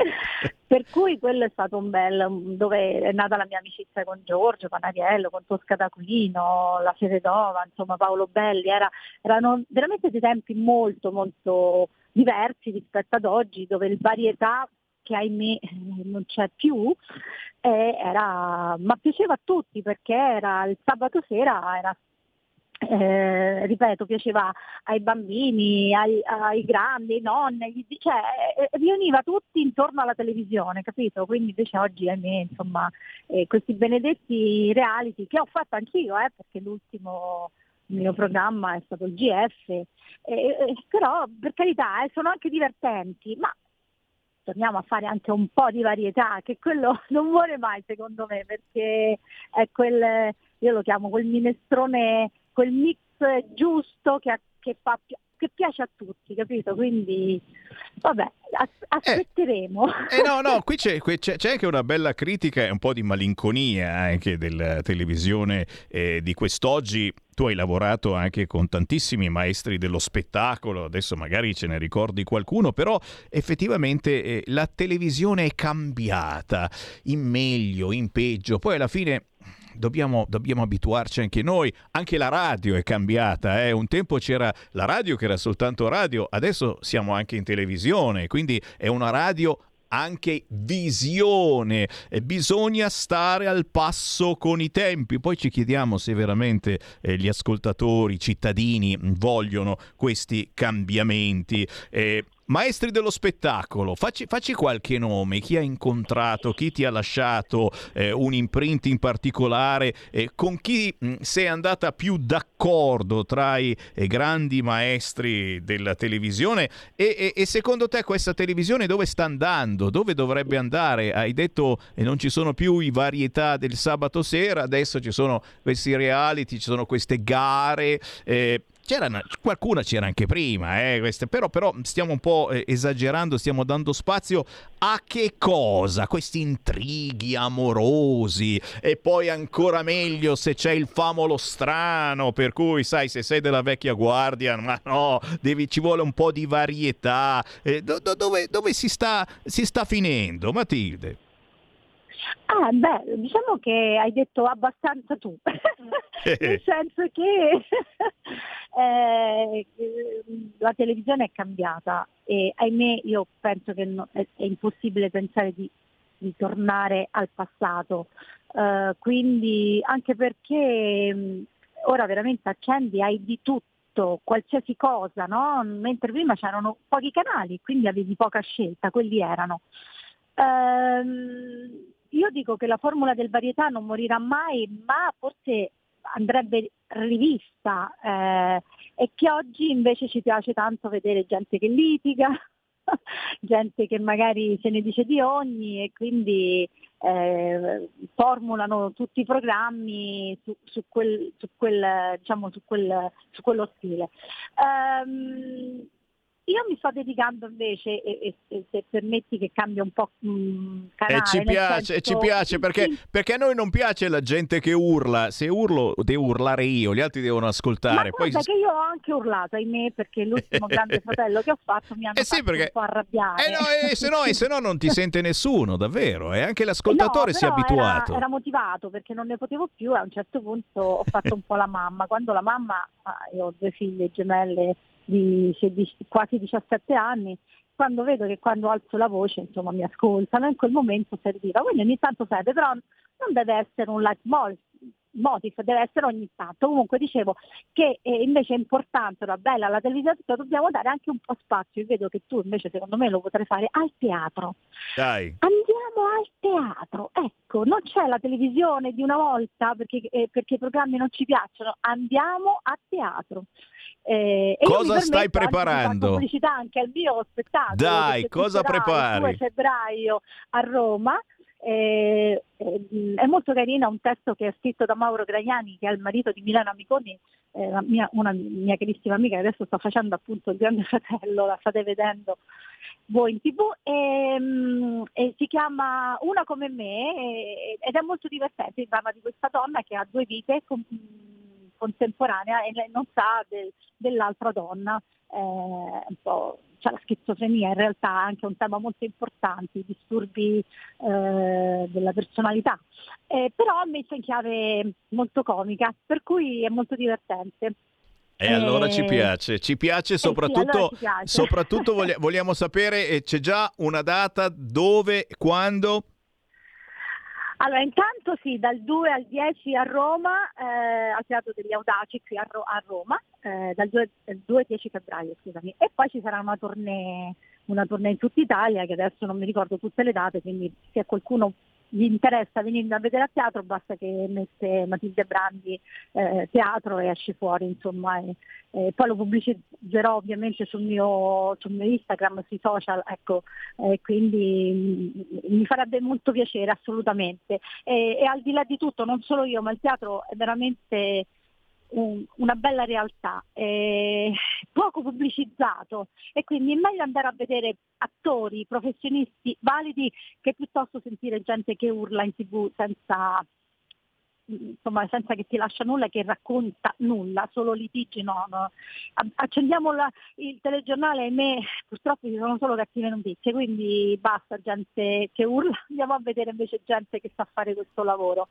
Per cui quello è stato un bel, dove è nata la mia amicizia con Giorgio Panariello, con Tosca d'Aquilino, la Fededova, insomma Paolo Belli, era, erano veramente dei tempi molto molto diversi rispetto ad oggi, dove il varietà che ahimè non c'è più, eh, era, ma piaceva a tutti perché era il sabato sera, era eh, ripeto, piaceva ai bambini, ai, ai grandi, ai nonni, cioè eh, riuniva tutti intorno alla televisione, capito? Quindi invece oggi, ahimè, insomma, eh, questi benedetti reality che ho fatto anch'io, eh, perché l'ultimo mio programma è stato il GF, eh, eh, però per carità eh, sono anche divertenti, ma torniamo a fare anche un po' di varietà, che quello non muore mai secondo me, perché è quel, io lo chiamo quel minestrone, quel mix giusto che, che fa che piace a tutti, capito? Quindi vabbè, as- aspetteremo. Eh no, no, qui c'è, c'è- c'è anche una bella critica e un po' di malinconia anche della televisione eh, di quest'oggi. Tu hai lavorato anche con tantissimi maestri dello spettacolo, adesso magari ce ne ricordi qualcuno, però effettivamente eh, la televisione è cambiata in meglio, in peggio. Poi alla fine dobbiamo, dobbiamo abituarci anche noi. Anche la radio è cambiata. eh. Un tempo c'era la radio che era soltanto radio, adesso siamo anche in televisione, quindi è una radio anche visione. E bisogna stare al passo con i tempi. Poi ci chiediamo se veramente eh, gli ascoltatori, i cittadini vogliono questi cambiamenti. Eh, Maestri dello spettacolo, facci, facci qualche nome, chi ha incontrato, chi ti ha lasciato eh, un imprint in particolare, eh, con chi mh, sei andata più d'accordo tra i eh, grandi maestri della televisione e, e- e secondo te questa televisione dove sta andando, dove dovrebbe andare? Hai detto eh, non ci sono più i varietà del sabato sera, adesso ci sono questi reality, ci sono queste gare. C'era una- qualcuna c'era anche prima, eh, queste, però, però stiamo un po' eh, esagerando, stiamo dando spazio a che cosa? Questi intrighi amorosi e poi ancora meglio se c'è il famolo strano, per cui sai se sei della vecchia guardia, ma no, devi- ci vuole un po' di varietà. Eh, do- do- dove dove si, sta, si sta finendo, Matilde? Ah, beh, diciamo che hai detto abbastanza tu, nel senso che eh, la televisione è cambiata e ahimè io penso che no- è, è impossibile pensare di, di tornare al passato, Eh, quindi anche perché mh, ora veramente accendi, hai di tutto, qualsiasi cosa, no? mentre prima c'erano pochi canali, quindi avevi poca scelta, quelli erano. Ehm, io dico che la formula del varietà non morirà mai, ma forse andrebbe rivista eh, e che oggi invece ci piace tanto vedere gente che litiga, gente che magari se ne dice di ogni e quindi eh, formulano tutti i programmi su, su quel, su quel, diciamo, su quel, quello stile. Ehm, io mi sto dedicando invece, e, e- se permetti che cambia un po' mh, canale. E ci nel piace, senso- ci piace perché, perché a noi non piace la gente che urla. Se urlo, devo urlare io, gli altri devono ascoltare. Poi Guarda che io ho anche urlato, ahimè, perché l'ultimo grande fratello che ho fatto mi hanno Eh sì, perché- un po' arrabbiare. Eh no, e se no, e se no non ti sente nessuno, davvero. E anche l'ascoltatore No, si è abituato. Era, era motivato perché non ne potevo più a un certo punto ho fatto un po' la mamma. Quando la mamma, ah, io ho due figlie gemelle di 16 quasi 17 anni, quando vedo che quando alzo la voce insomma mi ascoltano, in quel momento serviva. Quindi ogni tanto serve, però non deve essere un leitmotiv, motiv, deve essere ogni tanto. Comunque dicevo che eh, invece è importante, la bella, la televisione, dobbiamo dare anche un po' spazio. Io vedo che tu invece secondo me lo potrai fare al teatro. Dai. Andiamo al teatro, ecco, non c'è la televisione di una volta perché, eh, perché i programmi non ci piacciono, andiamo a teatro. Eh, Cosa stai preparando? pubblicità anche al mio spettacolo. Dai, cosa prepari? Il 2 febbraio a Roma. Eh, è molto carina un testo che è scritto da Mauro Gragnani, che è il marito di Milano Amiconi, eh, mia, una mia carissima amica che adesso sta facendo appunto il Grande Fratello, la state vedendo voi in tv, e, mm, e si chiama Una come me ed è molto divertente, parla di questa donna che ha due vite con, contemporanea e lei non sa del, dell'altra donna, eh, c'è la schizofrenia, in realtà è anche un tema molto importante, i disturbi eh, della personalità, eh, però messa in chiave molto comica, per cui è molto divertente. E allora ci piace, ci piace soprattutto, Eh sì, allora ci piace. soprattutto voglia- vogliamo sapere, eh, c'è già una data, dove, quando? Allora, intanto sì, dal 2 al 10 a Roma, eh, al Teatro degli Audaci qui a, Ro- a Roma, eh, dal 2, al 2 al 10 febbraio, scusami. E poi ci sarà una tournée, una tournée in tutta Italia, che adesso non mi ricordo tutte le date, quindi se qualcuno gli interessa venire a vedere a teatro, basta che mette Matilde Brandi eh, teatro e esce fuori, insomma. E, e poi lo pubblicizzerò ovviamente sul mio, sul mio Instagram, sui social, ecco, eh, quindi mm, mi farebbe molto piacere assolutamente. E, e al di là di tutto, non solo io, ma il teatro è veramente un- una bella realtà, eh, poco pubblicizzato e quindi è meglio andare a vedere attori, professionisti validi che piuttosto sentire gente che urla in tv senza, insomma, senza che ti lascia nulla che racconta nulla, solo litigi no. no. Accendiamo la- il telegiornale e ahimè purtroppo ci sono solo cattive notizie, quindi basta gente che urla, andiamo a vedere invece gente che sa fare questo lavoro.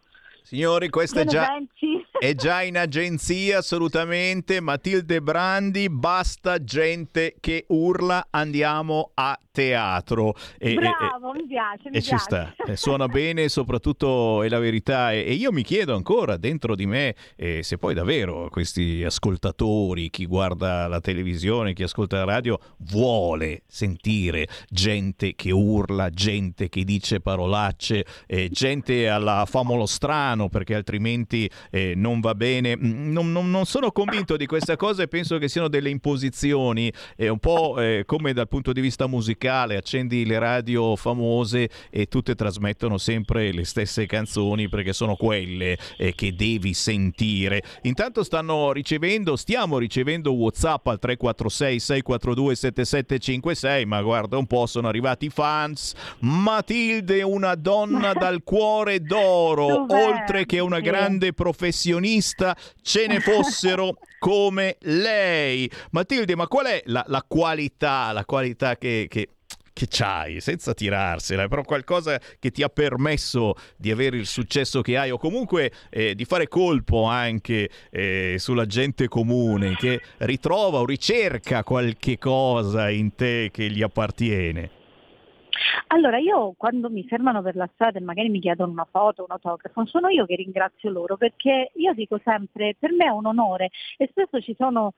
Signori, questa è già, è già in agenzia assolutamente. Matilde Brandi, basta gente che urla, andiamo a teatro. E- e- Bravo, mi piace, mi E ci piace. sta, suona bene, soprattutto è la verità. E, e io mi chiedo ancora dentro di me eh, se poi davvero questi ascoltatori, chi guarda la televisione, chi ascolta la radio, vuole sentire gente che urla, gente che dice parolacce, eh, gente alla famolo strano, perché altrimenti eh, non va bene. Mm, Non, non- non sono convinto di questa cosa e penso che siano delle imposizioni, è un po' eh, come dal punto di vista musicale, accendi le radio famose e tutte trasmettono sempre le stesse canzoni perché sono quelle eh, che devi sentire. Intanto stanno ricevendo, stiamo ricevendo WhatsApp al 346 642 7756, ma guarda un po', sono arrivati i fans. Matilde, una donna dal cuore d'oro, Dov'è? Oltre che una Sì. grande professionista, ce ne fossero come lei. Matilde, ma qual è la, la qualità, la qualità che, che, che c'hai, senza tirarsela, però qualcosa che ti ha permesso di avere il successo che hai o comunque eh, di fare colpo anche eh, sulla gente comune che ritrova o ricerca qualche cosa in te che gli appartiene. Allora, io quando mi fermano per la strada e magari mi chiedono una foto, un autografo, sono io che ringrazio loro perché io dico sempre, per me è un onore e spesso ci sono,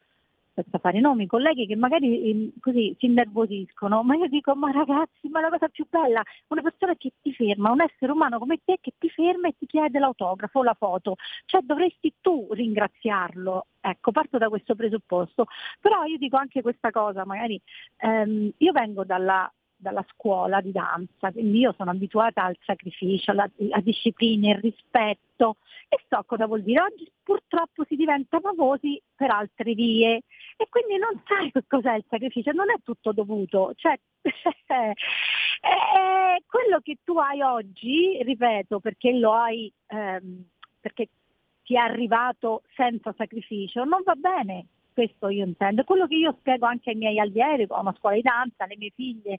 senza fare nomi, colleghi che magari eh, così si innervosiscono, ma io dico, ma ragazzi, ma la cosa più bella, una persona che ti ferma, un essere umano come te che ti ferma e ti chiede l'autografo o la foto, cioè dovresti tu ringraziarlo. Ecco, parto da questo presupposto. Però io dico anche questa cosa, magari ehm, io vengo dalla dalla scuola di danza, quindi io sono abituata al sacrificio, alla, alla disciplina, il rispetto e so cosa vuol dire. Oggi purtroppo si diventa famosi per altre vie e quindi non sai cos'è il sacrificio, non è tutto dovuto. Cioè, eh, quello che tu hai oggi, ripeto, perché lo hai, ehm, perché ti è arrivato senza sacrificio, non va bene. Questo io intendo. Quello che io spiego anche ai miei allievi, ho una scuola di danza, alle mie figlie,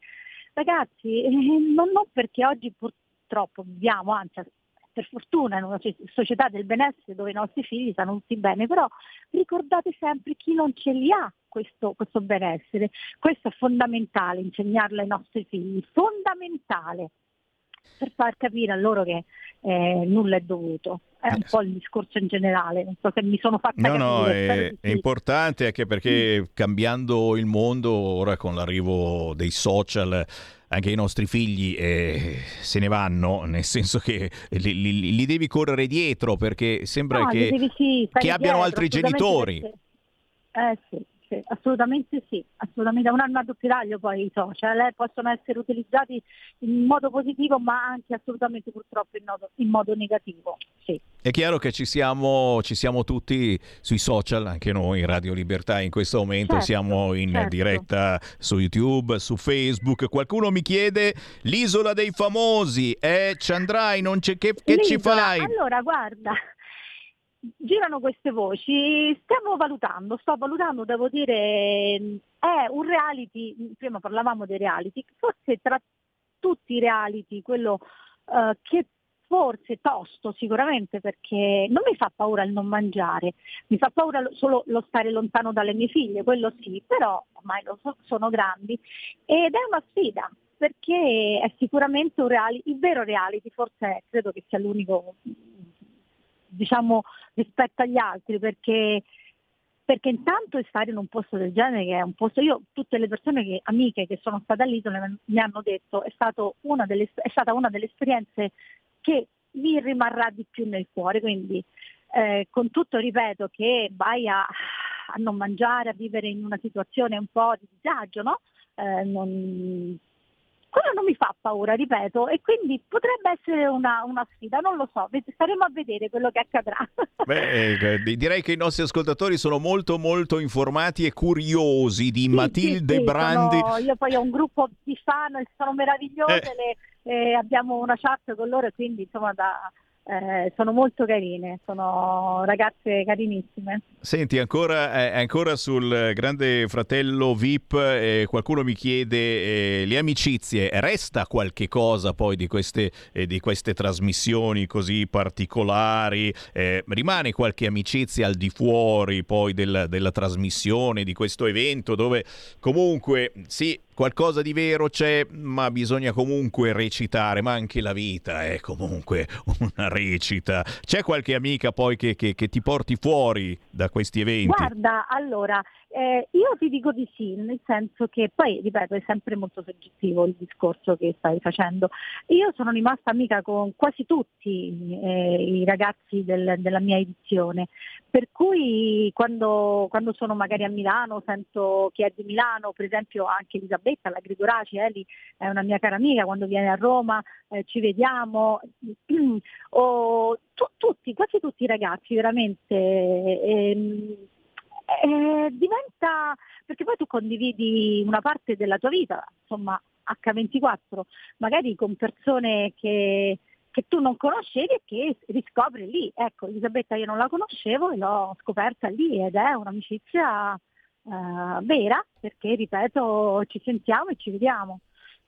ragazzi, eh, non, non perché oggi purtroppo viviamo, anzi per fortuna in una so- società del benessere dove i nostri figli stanno tutti bene, però ricordate sempre chi non ce li ha questo, questo benessere. Questo è fondamentale, insegnarlo ai nostri figli, fondamentale per far capire a loro che eh, nulla è dovuto. È un po' il discorso in generale, non so se mi sono fatta No, no, capire. spero è, è sì. importante anche perché cambiando il mondo, ora con l'arrivo dei social, anche i nostri figli eh, se ne vanno, nel senso che li, li- li devi correre dietro perché sembra No, che, devi, sì, che abbiano dietro, altri genitori. Eh sì, sì, assolutamente sì, assolutamente è un'arma a doppio taglio poi i social, eh, possono essere utilizzati in modo positivo ma anche assolutamente purtroppo in, modo, in modo negativo. Sì. È chiaro che ci siamo, ci siamo, tutti sui social, anche noi in Radio Libertà in questo momento certo, siamo in certo. diretta su YouTube, su Facebook. Qualcuno mi chiede l'isola dei famosi, eh, ci andrai, non c'è che, che ci fai? Allora guarda, girano queste voci, stiamo valutando, sto valutando, devo dire, è un reality, prima parlavamo dei reality, forse tra tutti i reality, quello uh, che forse tosto sicuramente perché non mi fa paura il non mangiare, mi fa paura solo lo stare lontano dalle mie figlie, quello sì, però ormai so, sono grandi. Ed è una sfida perché è sicuramente un reality, il vero reality forse è, credo che sia l'unico diciamo rispetto agli altri perché perché intanto stare in un posto del genere che è un posto, io tutte le persone che, amiche che sono state all'isola mi hanno detto è, delle, è stata una delle esperienze che mi rimarrà di più nel cuore, quindi eh, con tutto ripeto che vai a, a, non mangiare, a vivere in una situazione un po' di disagio, no? Eh, non, quello non mi fa paura, ripeto, e quindi potrebbe essere una, una sfida, non lo so, staremo a vedere quello che accadrà. Beh, eh, direi che i nostri ascoltatori sono molto molto informati e curiosi di sì, Matilde sì, sì, Brandi. Sono, io poi ho un gruppo di fan, sono meravigliose, eh. le, eh, abbiamo una chat con loro e quindi insomma da eh, sono molto carine, sono ragazze carinissime. Senti, ancora, eh, ancora sul Grande Fratello VIP, eh, qualcuno mi chiede, eh, le amicizie, resta qualche cosa poi di queste, eh, di queste trasmissioni così particolari? Eh, rimane qualche amicizia al di fuori poi del, della trasmissione, di questo evento dove comunque sì, qualcosa di vero c'è, ma bisogna comunque recitare, ma anche la vita è comunque una recita. C'è qualche amica poi che, che, che ti porti fuori da questi eventi? Guarda, allora, eh, io ti dico di sì, nel senso che poi, ripeto, è sempre molto soggettivo il discorso che stai facendo. Io sono rimasta amica con quasi tutti eh, i ragazzi del, della mia edizione, per cui quando, quando, sono magari a Milano sento chi è di Milano, per esempio anche Elisabetta, la Grigoraci, Eli è una mia cara amica, quando viene a Roma eh, ci vediamo, o, tu, tutti, quasi tutti i ragazzi veramente. Ehm, eh, diventa, perché poi tu condividi una parte della tua vita, insomma H24, magari con persone che, che tu non conoscevi e che riscopri lì. Ecco, Elisabetta io non la conoscevo e l'ho scoperta lì ed è un'amicizia uh, vera, perché ripeto, ci sentiamo e ci vediamo.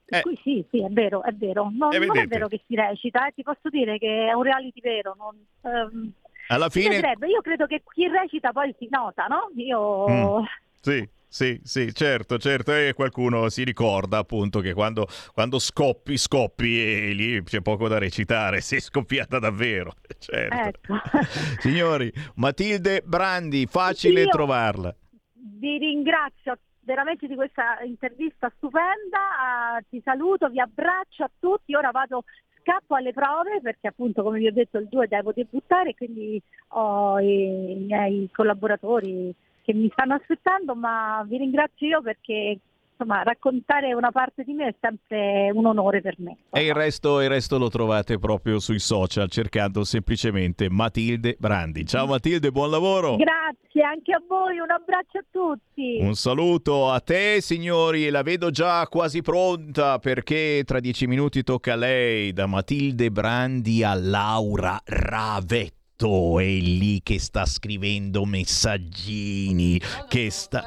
Per eh. cui sì, sì, è vero, è vero. Non, non è vero che si recita, eh. ti posso dire che è un reality vero. Non, um, alla fine... Io credo che chi recita poi si nota, no? Io... Mm. Sì, sì, sì, certo, certo, e qualcuno si ricorda appunto che quando, quando scoppi, scoppi e lì c'è poco da recitare, sei scoppiata davvero, certo. Ecco. Signori, Matilde Brandi, facile Io trovarla. Vi ringrazio veramente di questa intervista stupenda, uh, ti saluto, vi abbraccio a tutti, ora vado scappo alle prove perché appunto come vi ho detto il 2 devo debuttare quindi ho i, i miei collaboratori che mi stanno aspettando ma vi ringrazio io perché insomma, raccontare una parte di me è sempre un onore per me. E il resto, il resto, lo trovate proprio sui social cercando semplicemente Matilde Brandi. Ciao Matilde, buon lavoro. Grazie anche a voi, un abbraccio a tutti. Un saluto a te signori, la vedo già quasi pronta perché tra dieci minuti tocca a lei, da Matilde Brandi a Laura Ravetti è lì che sta scrivendo messaggini, che sta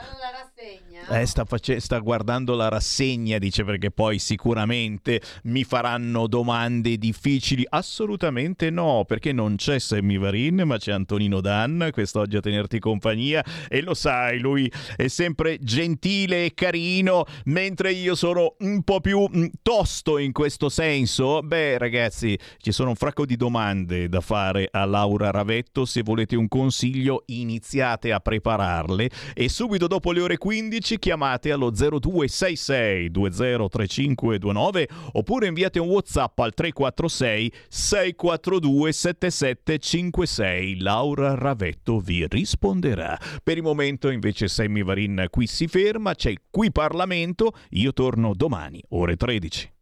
eh, sta, face- sta, guardando la rassegna, dice perché poi sicuramente mi faranno domande difficili. Assolutamente no, perché non c'è Sammy Varin, ma c'è Antonino Dan quest'oggi a tenerti compagnia e lo sai, lui è sempre gentile e carino, mentre io sono un po' più mm, tosto in questo senso. Beh, ragazzi, ci sono un fracco di domande da fare a Laura Ravetto. Se volete un consiglio, iniziate a prepararle e subito dopo le ore 15 ci chiamate allo 0266 203529 oppure inviate un WhatsApp al 346 642 7756. Laura Ravetto vi risponderà. Per il momento invece Sammy Varin qui si ferma, c'è qui Parlamento, io torno domani, ore 13.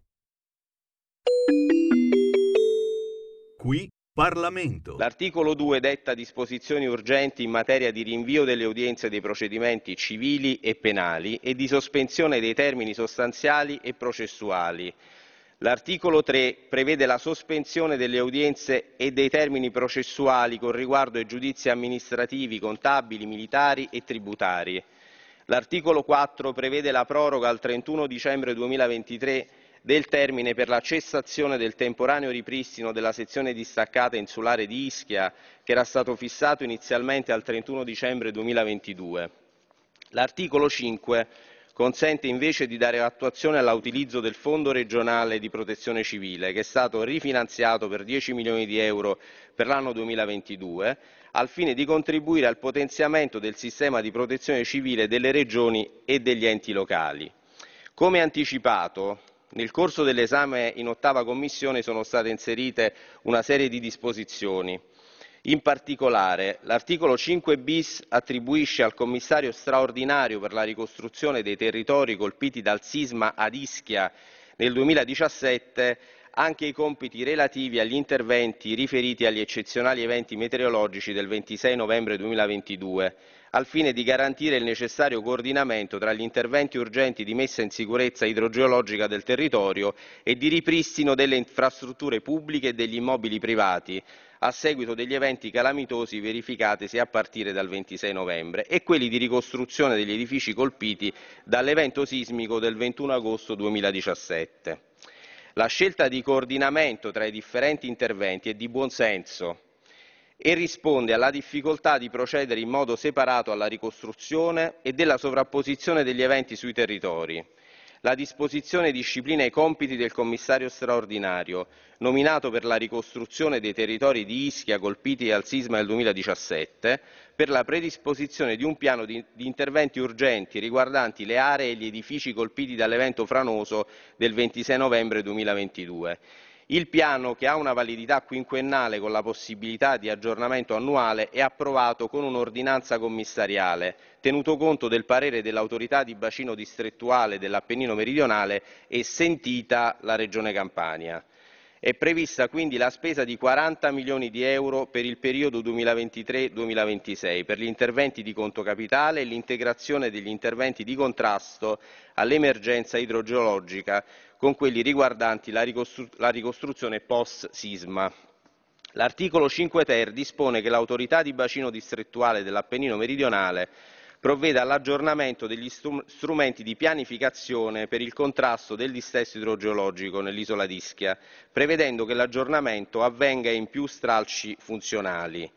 Qui Parlamento. L'articolo 2 detta disposizioni urgenti in materia di rinvio delle udienze dei procedimenti civili e penali e di sospensione dei termini sostanziali e processuali. L'articolo 3 prevede la sospensione delle udienze e dei termini processuali con riguardo ai giudizi amministrativi, contabili, militari e tributari. L'articolo 4 prevede la proroga al 31 dicembre 2023 del termine per la cessazione del temporaneo ripristino della sezione distaccata insulare di Ischia, che era stato fissato inizialmente al 31 dicembre 2022. L'articolo 5 consente invece di dare attuazione all'utilizzo del Fondo regionale di protezione civile, che è stato rifinanziato per 10 milioni di euro per l'anno 2022, al fine di contribuire al potenziamento del sistema di protezione civile delle regioni e degli enti locali. Come anticipato, nel corso dell'esame in ottava commissione sono state inserite una serie di disposizioni. In particolare, l'articolo 5 bis attribuisce al commissario straordinario per la ricostruzione dei territori colpiti dal sisma ad Ischia nel 2017 anche i compiti relativi agli interventi riferiti agli eccezionali eventi meteorologici del 26 novembre 2022, al fine di garantire il necessario coordinamento tra gli interventi urgenti di messa in sicurezza idrogeologica del territorio e di ripristino delle infrastrutture pubbliche e degli immobili privati, a seguito degli eventi calamitosi verificatisi a partire dal 26 novembre, e quelli di ricostruzione degli edifici colpiti dall'evento sismico del 21 agosto 2017. La scelta di coordinamento tra i differenti interventi è di buon senso e risponde alla difficoltà di procedere in modo separato alla ricostruzione e della sovrapposizione degli eventi sui territori. La disposizione disciplina i compiti del commissario straordinario, nominato per la ricostruzione dei territori di Ischia colpiti dal sisma del 2017, per la predisposizione di un piano di, di interventi urgenti riguardanti le aree e gli edifici colpiti dall'evento franoso del 26 novembre 2022 il piano, che ha una validità quinquennale con la possibilità di aggiornamento annuale, è approvato con un'ordinanza commissariale, tenuto conto del parere dell'autorità di bacino distrettuale dell'Appennino meridionale e sentita la Regione Campania. È prevista quindi la spesa di 40 milioni di euro per il periodo 2023-2026 per gli interventi di conto capitale e l'integrazione degli interventi di contrasto all'emergenza idrogeologica con quelli riguardanti la, ricostru- la ricostruzione post-sisma. L'articolo 5 ter dispone che l'autorità di bacino distrettuale dell'Appennino meridionale provveda all'aggiornamento degli strumenti di pianificazione per il contrasto del dissesto idrogeologico nell'isola di Ischia, prevedendo che l'aggiornamento avvenga in più stralci funzionali.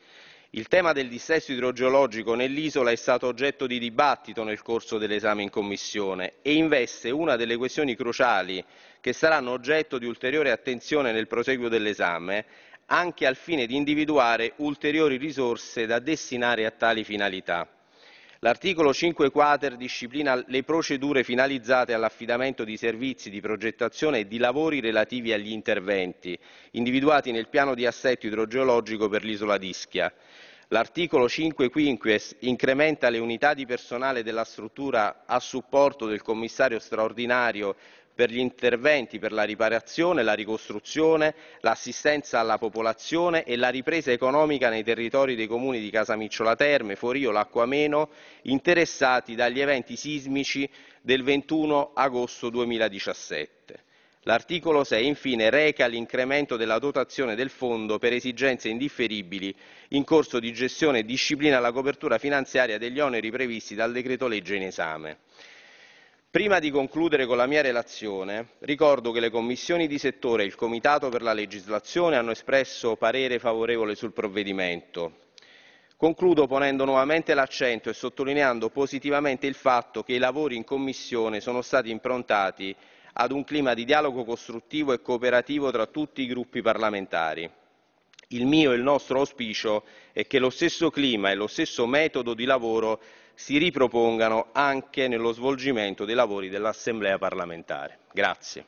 Il tema del dissesto idrogeologico nell'isola è stato oggetto di dibattito nel corso dell'esame in Commissione e investe una delle questioni cruciali che saranno oggetto di ulteriore attenzione nel proseguo dell'esame, anche al fine di individuare ulteriori risorse da destinare a tali finalità. L'articolo 5 quater disciplina le procedure finalizzate all'affidamento di servizi di progettazione e di lavori relativi agli interventi individuati nel piano di assetto idrogeologico per l'isola d'Ischia. L'articolo 5 quinquies incrementa le unità di personale della struttura a supporto del commissario straordinario per gli interventi per la riparazione, la ricostruzione, l'assistenza alla popolazione e la ripresa economica nei territori dei comuni di Casamicciola Terme, Forio, Lacquameno, interessati dagli eventi sismici del 21 agosto 2017. L'articolo 6 infine reca l'incremento della dotazione del fondo per esigenze indifferibili in corso di gestione e disciplina la copertura finanziaria degli oneri previsti dal decreto legge in esame. Prima di concludere con la mia relazione, ricordo che le commissioni di settore e il Comitato per la legislazione hanno espresso parere favorevole sul provvedimento. Concludo ponendo nuovamente l'accento e sottolineando positivamente il fatto che i lavori in Commissione sono stati improntati ad un clima di dialogo costruttivo e cooperativo tra tutti i gruppi parlamentari. Il mio e il nostro auspicio è che lo stesso clima e lo stesso metodo di lavoro si ripropongano anche nello svolgimento dei lavori dell'Assemblea parlamentare. Grazie.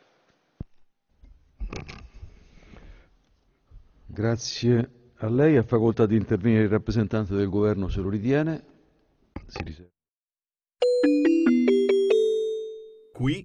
Grazie a lei. Ha facoltà di intervenire il rappresentante del governo se lo ritiene. Si riserva. Qui